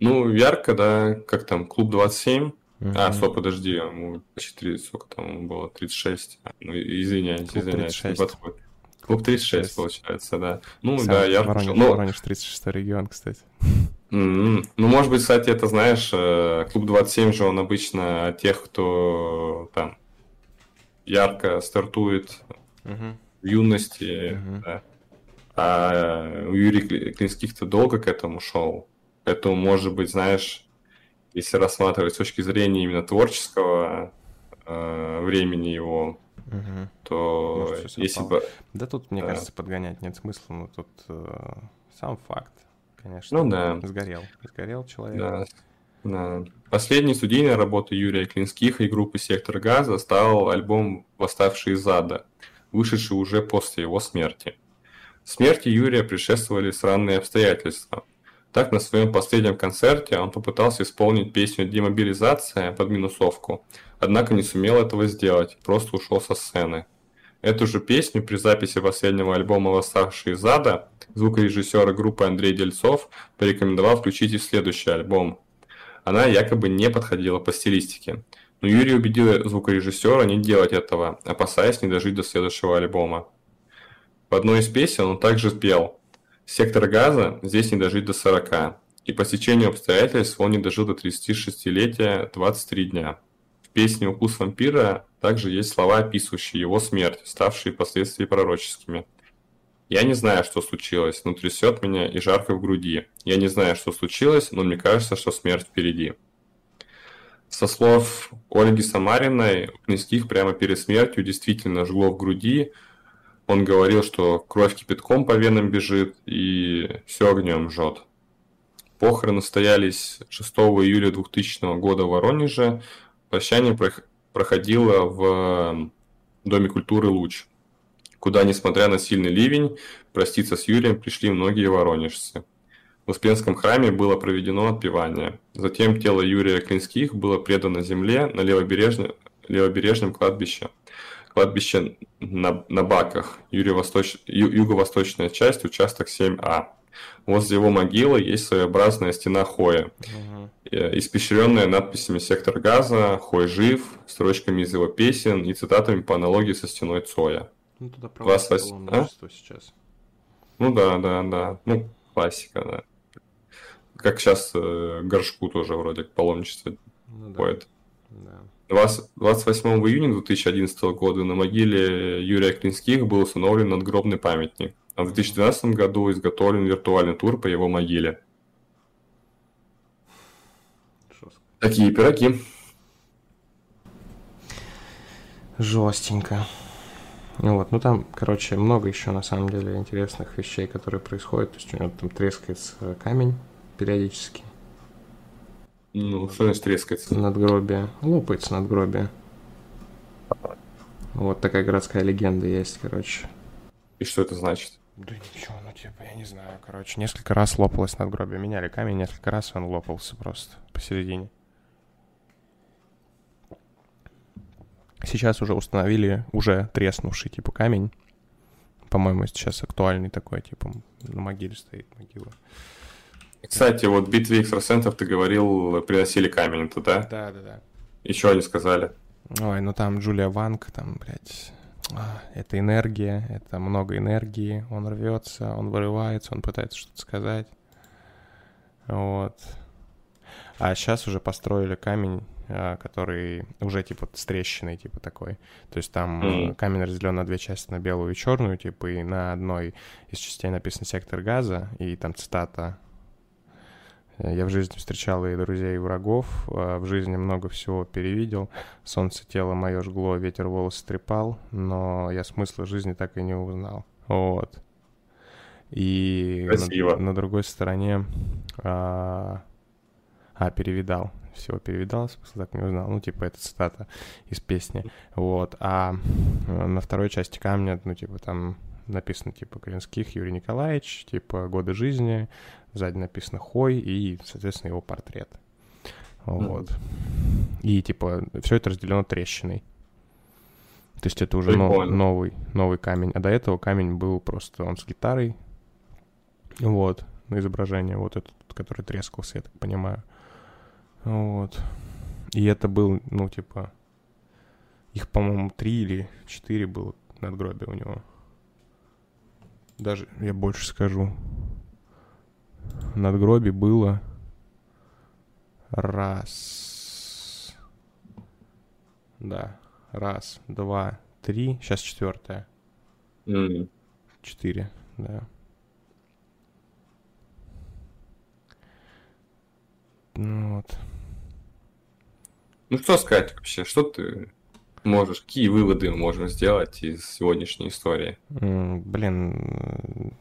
Speaker 1: Ну, ярко, да, как там, клуб 27. Uh-huh. А, стоп, подожди, ему почти 30, сколько там было, 36. Ну, извиняюсь, клуб извиняюсь, 36. не подходит. Клуб 36, 36, получается, да. Ну, Сам да, я
Speaker 2: Воронеж, ну, Воронеж 36 регион, кстати.
Speaker 1: Mm-hmm. Ну, может быть, кстати, это, знаешь, э, клуб 27 же, он обычно тех, кто там ярко стартует uh-huh. Юности, uh-huh. да. А у Юрия Клинских-то долго к этому шел. Поэтому, может быть, знаешь, если рассматривать с точки зрения именно творческого э, времени его, угу. то Может, если бы...
Speaker 2: Да тут, мне да. кажется, подгонять нет смысла, но тут э, сам факт, конечно.
Speaker 1: Ну да.
Speaker 2: Сгорел. Сгорел человек.
Speaker 1: Да. Да. Последней студийной работой Юрия Клинских и группы «Сектор газа» стал альбом «Восставший из ада», вышедший уже после его смерти. Смерти Юрия предшествовали странные обстоятельства – так, на своем последнем концерте он попытался исполнить песню «Демобилизация» под минусовку, однако не сумел этого сделать, просто ушел со сцены. Эту же песню при записи последнего альбома «Восставшие из ада» звукорежиссера группы Андрей Дельцов порекомендовал включить и в следующий альбом. Она якобы не подходила по стилистике, но Юрий убедил звукорежиссера не делать этого, опасаясь не дожить до следующего альбома. В одной из песен он также спел – Сектор газа здесь не дожить до 40, и по стечению обстоятельств он не дожил до 36-летия 23 дня. В песне «Укус вампира» также есть слова, описывающие его смерть, ставшие впоследствии пророческими. «Я не знаю, что случилось, но трясет меня и жарко в груди. Я не знаю, что случилось, но мне кажется, что смерть впереди». Со слов Ольги Самариной, Князьких прямо перед смертью действительно жгло в груди, он говорил, что кровь кипятком по венам бежит и все огнем жжет. Похороны состоялись 6 июля 2000 года в Воронеже. Прощание проходило в Доме культуры «Луч», куда, несмотря на сильный ливень, проститься с Юрием пришли многие воронежцы. В Успенском храме было проведено отпевание. Затем тело Юрия Клинских было предано земле на левобережном, левобережном кладбище – Кладбище на, на Баках, юго-восточ, юго-восточная часть, участок 7А. Возле его могилы есть своеобразная стена Хоя, угу. испещренная надписями «Сектор газа», «Хой жив», строчками из его песен и цитатами по аналогии со стеной Цоя.
Speaker 2: Ну, туда Класс 8... а? сейчас.
Speaker 1: Ну да, да, да. Ну, классика, да. Как сейчас э, горшку тоже вроде паломничество ну, ходит. Да. 28 июня 2011 года на могиле Юрия Клинских был установлен надгробный памятник, а в 2012 году изготовлен виртуальный тур по его могиле. Жестко. Такие пироги.
Speaker 2: Жестенько. Вот, ну там, короче, много еще на самом деле интересных вещей, которые происходят. То есть у него там трескается камень периодически.
Speaker 1: Ну, что значит трескается?
Speaker 2: Надгробие. Лопается надгробие. Вот такая городская легенда есть, короче.
Speaker 1: И что это значит?
Speaker 2: Да ничего, ну типа, я не знаю, короче, несколько раз лопалось надгробие. Меняли камень, несколько раз он лопался просто посередине. Сейчас уже установили уже треснувший, типа, камень. По-моему, сейчас актуальный такой, типа, на могиле стоит могила.
Speaker 1: Кстати, вот в битве экстрасенсов ты говорил, приносили камень туда.
Speaker 2: Да, да, да.
Speaker 1: Еще они сказали.
Speaker 2: Ой, ну там Джулия Ванг, там, блядь, а, это энергия, это много энергии, он рвется, он вырывается, он пытается что-то сказать. Вот. А сейчас уже построили камень, а, который уже типа с трещиной, типа такой. То есть там mm-hmm. камень разделен на две части, на белую и черную, типа, и на одной из частей написан сектор газа, и там цитата я в жизни встречал и друзей, и врагов, а в жизни много всего перевидел. Солнце тело мое жгло, ветер волосы трепал, но я смысла жизни так и не узнал. Вот. И На, на другой стороне... А, а, перевидал. Всего перевидал, смысл так не узнал. Ну, типа, это цитата из песни. Вот. А на второй части камня, ну, типа, там написано, типа, Коренских Юрий Николаевич, типа, годы жизни, Сзади написано Хой и, соответственно, его портрет. Вот. И, типа, все это разделено трещиной. То есть это уже нов, новый, новый камень. А до этого камень был просто, он с гитарой, Вот, на изображение, вот этот, который трескался, я так понимаю. Вот. И это был, ну, типа, их, по-моему, три или четыре было надгробия у него. Даже, я больше скажу. Надгробий было раз. Да, раз, два, три. Сейчас четвертое.
Speaker 1: Mm.
Speaker 2: Четыре, да. Ну вот.
Speaker 1: Ну что сказать вообще? Что ты можешь, какие выводы мы можем сделать из сегодняшней истории?
Speaker 2: Блин,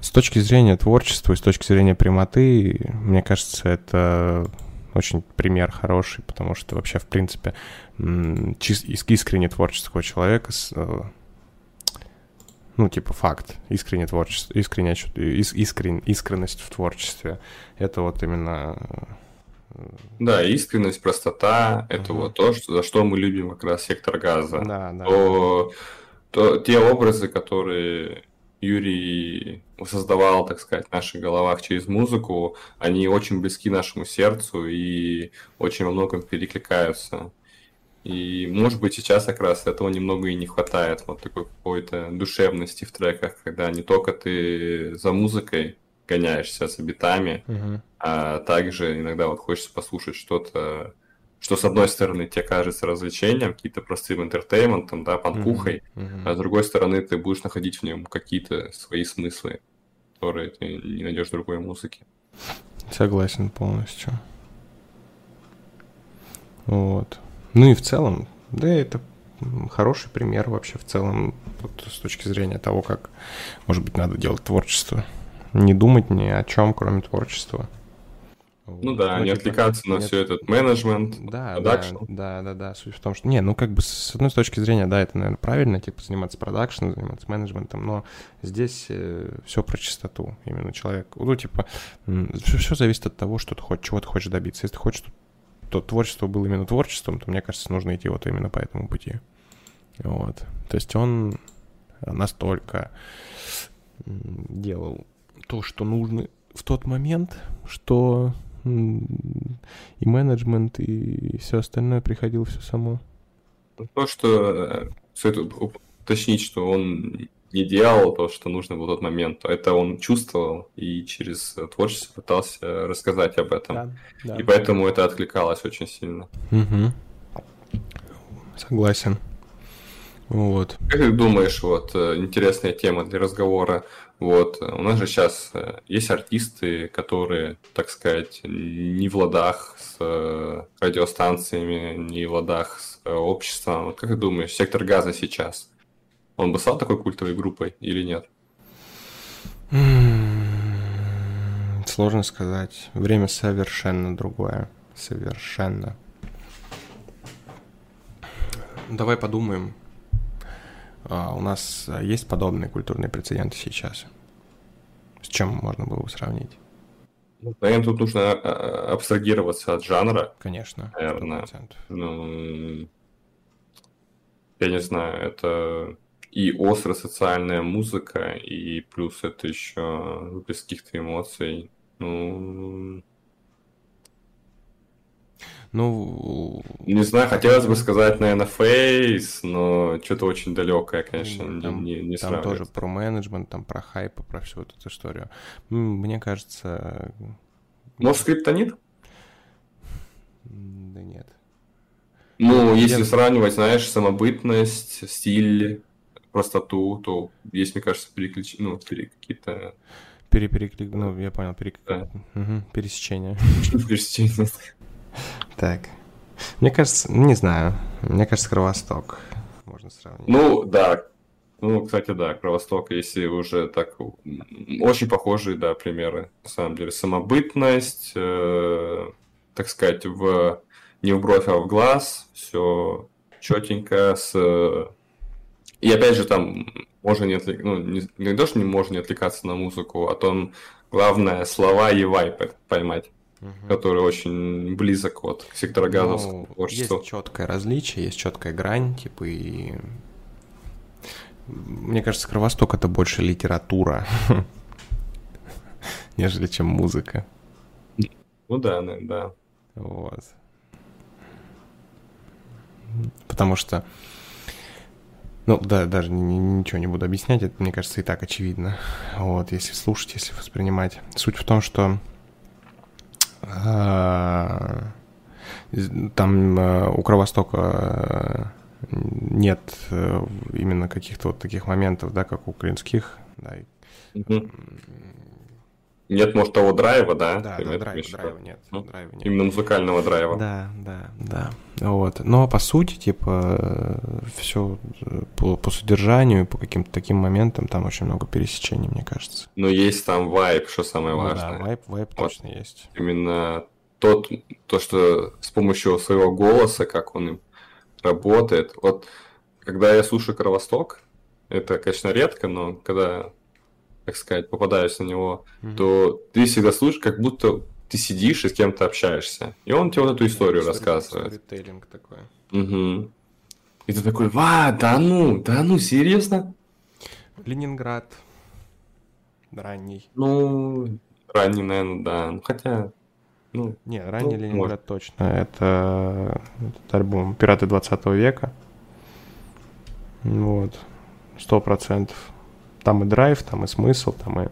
Speaker 2: с точки зрения творчества с точки зрения прямоты, мне кажется, это очень пример хороший, потому что вообще, в принципе, искренне творческого человека, э, ну, типа, факт, искренне творчество, искренне, искрен, искренность в творчестве, это вот именно
Speaker 1: да, искренность, простота — это угу. вот то, что, за что мы любим как раз сектор газа.
Speaker 2: Да, да.
Speaker 1: То, то, те образы, которые Юрий создавал, так сказать, в наших головах через музыку, они очень близки нашему сердцу и очень во многом перекликаются. И, может быть, сейчас как раз этого немного и не хватает, вот такой какой-то душевности в треках, когда не только ты за музыкой гоняешься с битами,
Speaker 2: угу.
Speaker 1: А также иногда вот хочется послушать что-то, что с одной стороны тебе кажется развлечением, какие-то простым интертейментом, да, панкухой,
Speaker 2: угу. Угу.
Speaker 1: а с другой стороны ты будешь находить в нем какие-то свои смыслы, которые ты не найдешь в другой музыке.
Speaker 2: Согласен полностью. Вот. Ну и в целом, да, это хороший пример вообще в целом вот, с точки зрения того, как, может быть, надо делать творчество не думать ни о чем, кроме творчества.
Speaker 1: Ну да, ну, не отвлекаться на нет, все этот менеджмент,
Speaker 2: да, да, да, да, да. Суть в том, что не, ну как бы с одной точки зрения, да, это наверное правильно, типа заниматься продакшеном, заниматься менеджментом, но здесь э, все про чистоту именно человек. Ну типа все, все зависит от того, что ты хочешь, чего ты хочешь добиться. Если ты хочешь, то творчество было именно творчеством, то мне кажется, нужно идти вот именно по этому пути. Вот. То есть он настолько делал то, что нужно в тот момент, что и менеджмент, и все остальное приходило все само.
Speaker 1: То, что стоит уточнить, что он не делал то, что нужно в тот момент. Это он чувствовал и через творчество пытался рассказать об этом.
Speaker 2: Да, да.
Speaker 1: И поэтому это откликалось очень сильно.
Speaker 2: Угу. Согласен. Вот.
Speaker 1: Как ты думаешь, вот э, интересная тема для разговора, вот, у нас же сейчас э, есть артисты, которые, так сказать, не в ладах с э, радиостанциями, не в ладах с э, обществом. Вот как ты думаешь, сектор газа сейчас, он бы стал такой культовой группой или нет?
Speaker 2: Сложно сказать. Время совершенно другое. Совершенно. Давай подумаем. А, у нас а, есть подобные культурные прецеденты сейчас? С чем можно было бы сравнить?
Speaker 1: Ну, наверное, тут нужно а, абстрагироваться от жанра.
Speaker 2: Конечно.
Speaker 1: Наверное. 100%. Ну, я не знаю, это и острая социальная музыка, и плюс это еще без каких-то эмоций. Ну,
Speaker 2: ну...
Speaker 1: Не знаю, хотелось бы сказать, наверное, фейс, но что-то очень далекое, конечно,
Speaker 2: там,
Speaker 1: не, не
Speaker 2: Там тоже про менеджмент, там про хайп, про всю вот эту историю. Мне кажется...
Speaker 1: Может, скриптонит?
Speaker 2: Да нет.
Speaker 1: Ну, если Я... сравнивать, знаешь, самобытность, стиль, простоту, то есть, мне кажется, переключ... ну, пере... какие-то...
Speaker 2: Перепереклик, ну, я понял, перек... да. угу. пересечение. <laughs>
Speaker 1: Пересечение.
Speaker 2: Так. Мне кажется, не знаю. Мне кажется, Кровосток можно сравнить.
Speaker 1: Ну, да. Ну, кстати, да, Кровосток, если уже так... Очень похожие, да, примеры, на самом деле. Самобытность, э, так сказать, в не в бровь, а в глаз, все четенько, с... И опять же, там можно не отвлекаться, ну, не, не то, что не можно не отвлекаться на музыку, а то главное слова и вайп поймать угу. который очень близок вот к секторогазовскому ну, творчеству.
Speaker 2: Есть четкое различие, есть четкая грань, типа и мне кажется, Кровосток это больше литература. <laughs> нежели чем музыка.
Speaker 1: Ну да, да.
Speaker 2: Вот. Потому что, ну да, даже ничего не буду объяснять, это, мне кажется, и так очевидно. Вот, если слушать, если воспринимать. Суть в том, что там а, у Кровостока а, нет э, именно каких-то вот таких моментов, да, как у украинских, да,
Speaker 1: угу. Нет, может, того драйва, да?
Speaker 2: Да, да драйва, драйва нет, ну, драйва нет.
Speaker 1: Именно музыкального драйва.
Speaker 2: Да, да, да. Вот. Но по сути, типа, все по, по содержанию, по каким-то таким моментам там очень много пересечений, мне кажется.
Speaker 1: Но есть там вайп, что самое ну, важное.
Speaker 2: Да, вайп, вайп вот точно есть.
Speaker 1: Именно тот, то, что с помощью своего голоса, как он им работает. Вот когда я слушаю Кровосток, это, конечно, редко, но когда так сказать, попадаешь на него, mm-hmm. то ты всегда слушаешь, как будто ты сидишь и с кем-то общаешься. И он тебе вот эту историю yeah, рассказывает.
Speaker 2: Сторителлинг такой.
Speaker 1: Угу. И ты такой, ва, да ну, да ну, серьезно?
Speaker 2: Ленинград. Ранний.
Speaker 1: Ну, ранний, наверное, да. Ну, хотя, ну...
Speaker 2: Не, ранний ну, Ленинград может. точно. Это этот альбом «Пираты 20 века». Вот. Сто процентов. Там и драйв, там и смысл, там и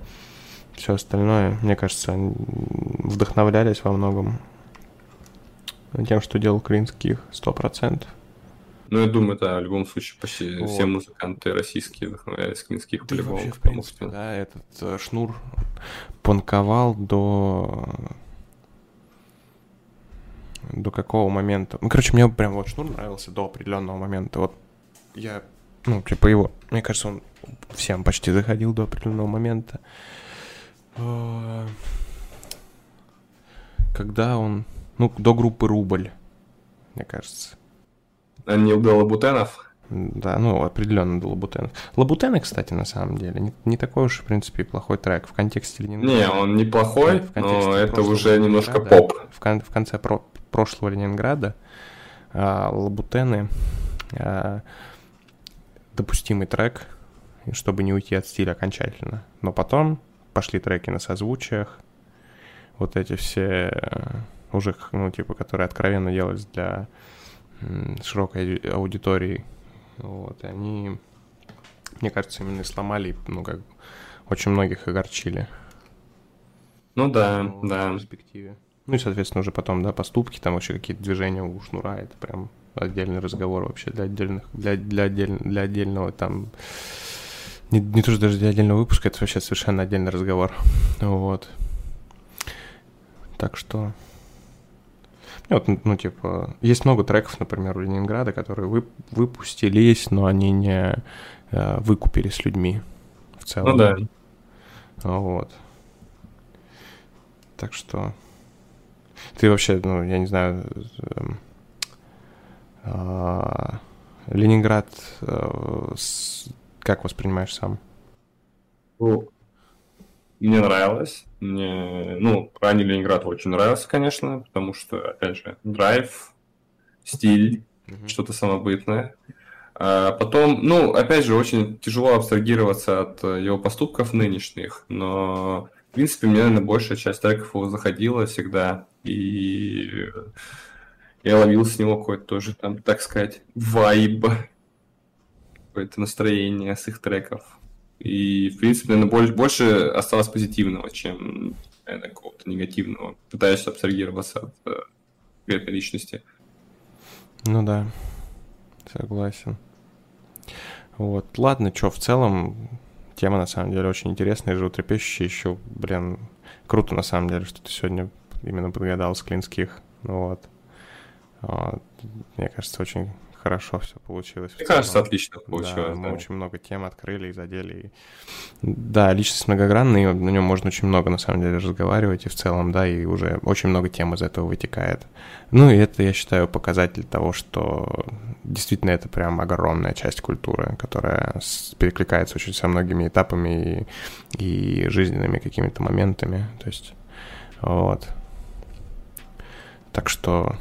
Speaker 2: все остальное. Мне кажется, они вдохновлялись во многом тем, что делал Кринских, сто процентов.
Speaker 1: Ну, я думаю, да, в любом случае почти вот. все музыканты российские вдохновлялись Клинских по-любому.
Speaker 2: в принципе, что... да, этот э, шнур панковал до... До какого момента? Ну, короче, мне прям вот шнур нравился до определенного момента. Вот я, ну, типа его, мне кажется, он всем почти заходил до определенного момента. А, когда он... Ну, до группы Рубль, мне кажется.
Speaker 1: Не до Лабутенов?
Speaker 2: Да, ну, определенно до Лабутенов. Лабутены, кстати, на самом деле, не, не такой уж, в принципе, и плохой трек в контексте Ленинграда.
Speaker 1: Не, он неплохой, в но это уже немножко поп.
Speaker 2: В, кон- в конце про- прошлого Ленинграда а, Лабутены а, допустимый трек, чтобы не уйти от стиля окончательно. Но потом пошли треки на созвучиях, вот эти все э, уже, ну, типа, которые откровенно делались для широкой аудитории. Вот, и они, мне кажется, именно сломали, ну, как очень многих огорчили.
Speaker 1: Ну да, ну, да. В перспективе.
Speaker 2: Ну и, соответственно, уже потом, да, поступки, там вообще какие-то движения у Шнура, это прям отдельный разговор вообще для отдельных, для, для, отдель, для отдельного там не, не то, что даже для отдельного выпуска, это вообще совершенно отдельный разговор. Вот. Так что... Вот, ну, типа, есть много треков, например, у Ленинграда, которые вы, выпустились, но они не э, выкупили с людьми в целом.
Speaker 1: Ну да.
Speaker 2: Вот. Так что... Ты вообще, ну, я не знаю... Э, э, Ленинград э, с, как воспринимаешь сам?
Speaker 1: Ну, мне нравилось. Мне, ну, ранний Ленинград очень нравился, конечно, потому что, опять же, драйв, стиль, mm-hmm. что-то самобытное. А потом, ну, опять же, очень тяжело абстрагироваться от его поступков нынешних, но, в принципе, мне, наверное, большая часть треков его заходила всегда, и я ловил с него какой-то тоже, там, так сказать, вайб какое-то настроение с их треков. И, в принципе, наверное, больше, больше осталось позитивного, чем наверное, какого-то негативного. Пытаюсь абстрагироваться от э, этой личности.
Speaker 2: Ну да, согласен. Вот, ладно, что, в целом, тема на самом деле очень интересная, животрепещущая, еще, блин, круто на самом деле, что ты сегодня именно подгадал с Клинских, вот. вот. Мне кажется, очень хорошо все получилось.
Speaker 1: Мне кажется, отлично получилось. Да,
Speaker 2: мы очень много тем открыли и задели. И... Да, личность многогранная, на нем можно очень много, на самом деле, разговаривать, и в целом, да, и уже очень много тем из этого вытекает. Ну, и это, я считаю, показатель того, что действительно это прям огромная часть культуры, которая перекликается очень со многими этапами и, и жизненными какими-то моментами. То есть, вот. Так что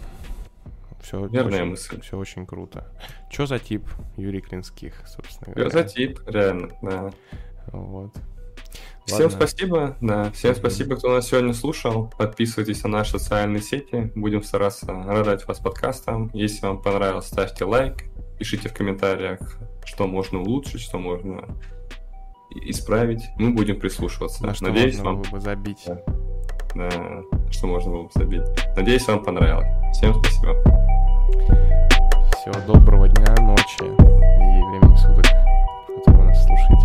Speaker 2: все
Speaker 1: Верная
Speaker 2: очень,
Speaker 1: мысль.
Speaker 2: Все очень круто. Что за тип Юрий Клинских, собственно
Speaker 1: говоря? Что за тип, реально, да.
Speaker 2: Вот.
Speaker 1: Всем спасибо, да, всем mm-hmm. спасибо, кто нас сегодня слушал. Подписывайтесь на наши социальные сети, будем стараться радовать вас подкастом. Если вам понравилось, ставьте лайк, пишите в комментариях, что можно улучшить, что можно исправить. Мы будем прислушиваться.
Speaker 2: На что Надеюсь, можно вам... было бы забить. Да.
Speaker 1: Да, что можно было бы забить. Надеюсь, вам понравилось. Всем спасибо.
Speaker 2: Всего доброго дня, ночи и времени суток, в вы нас слушаете.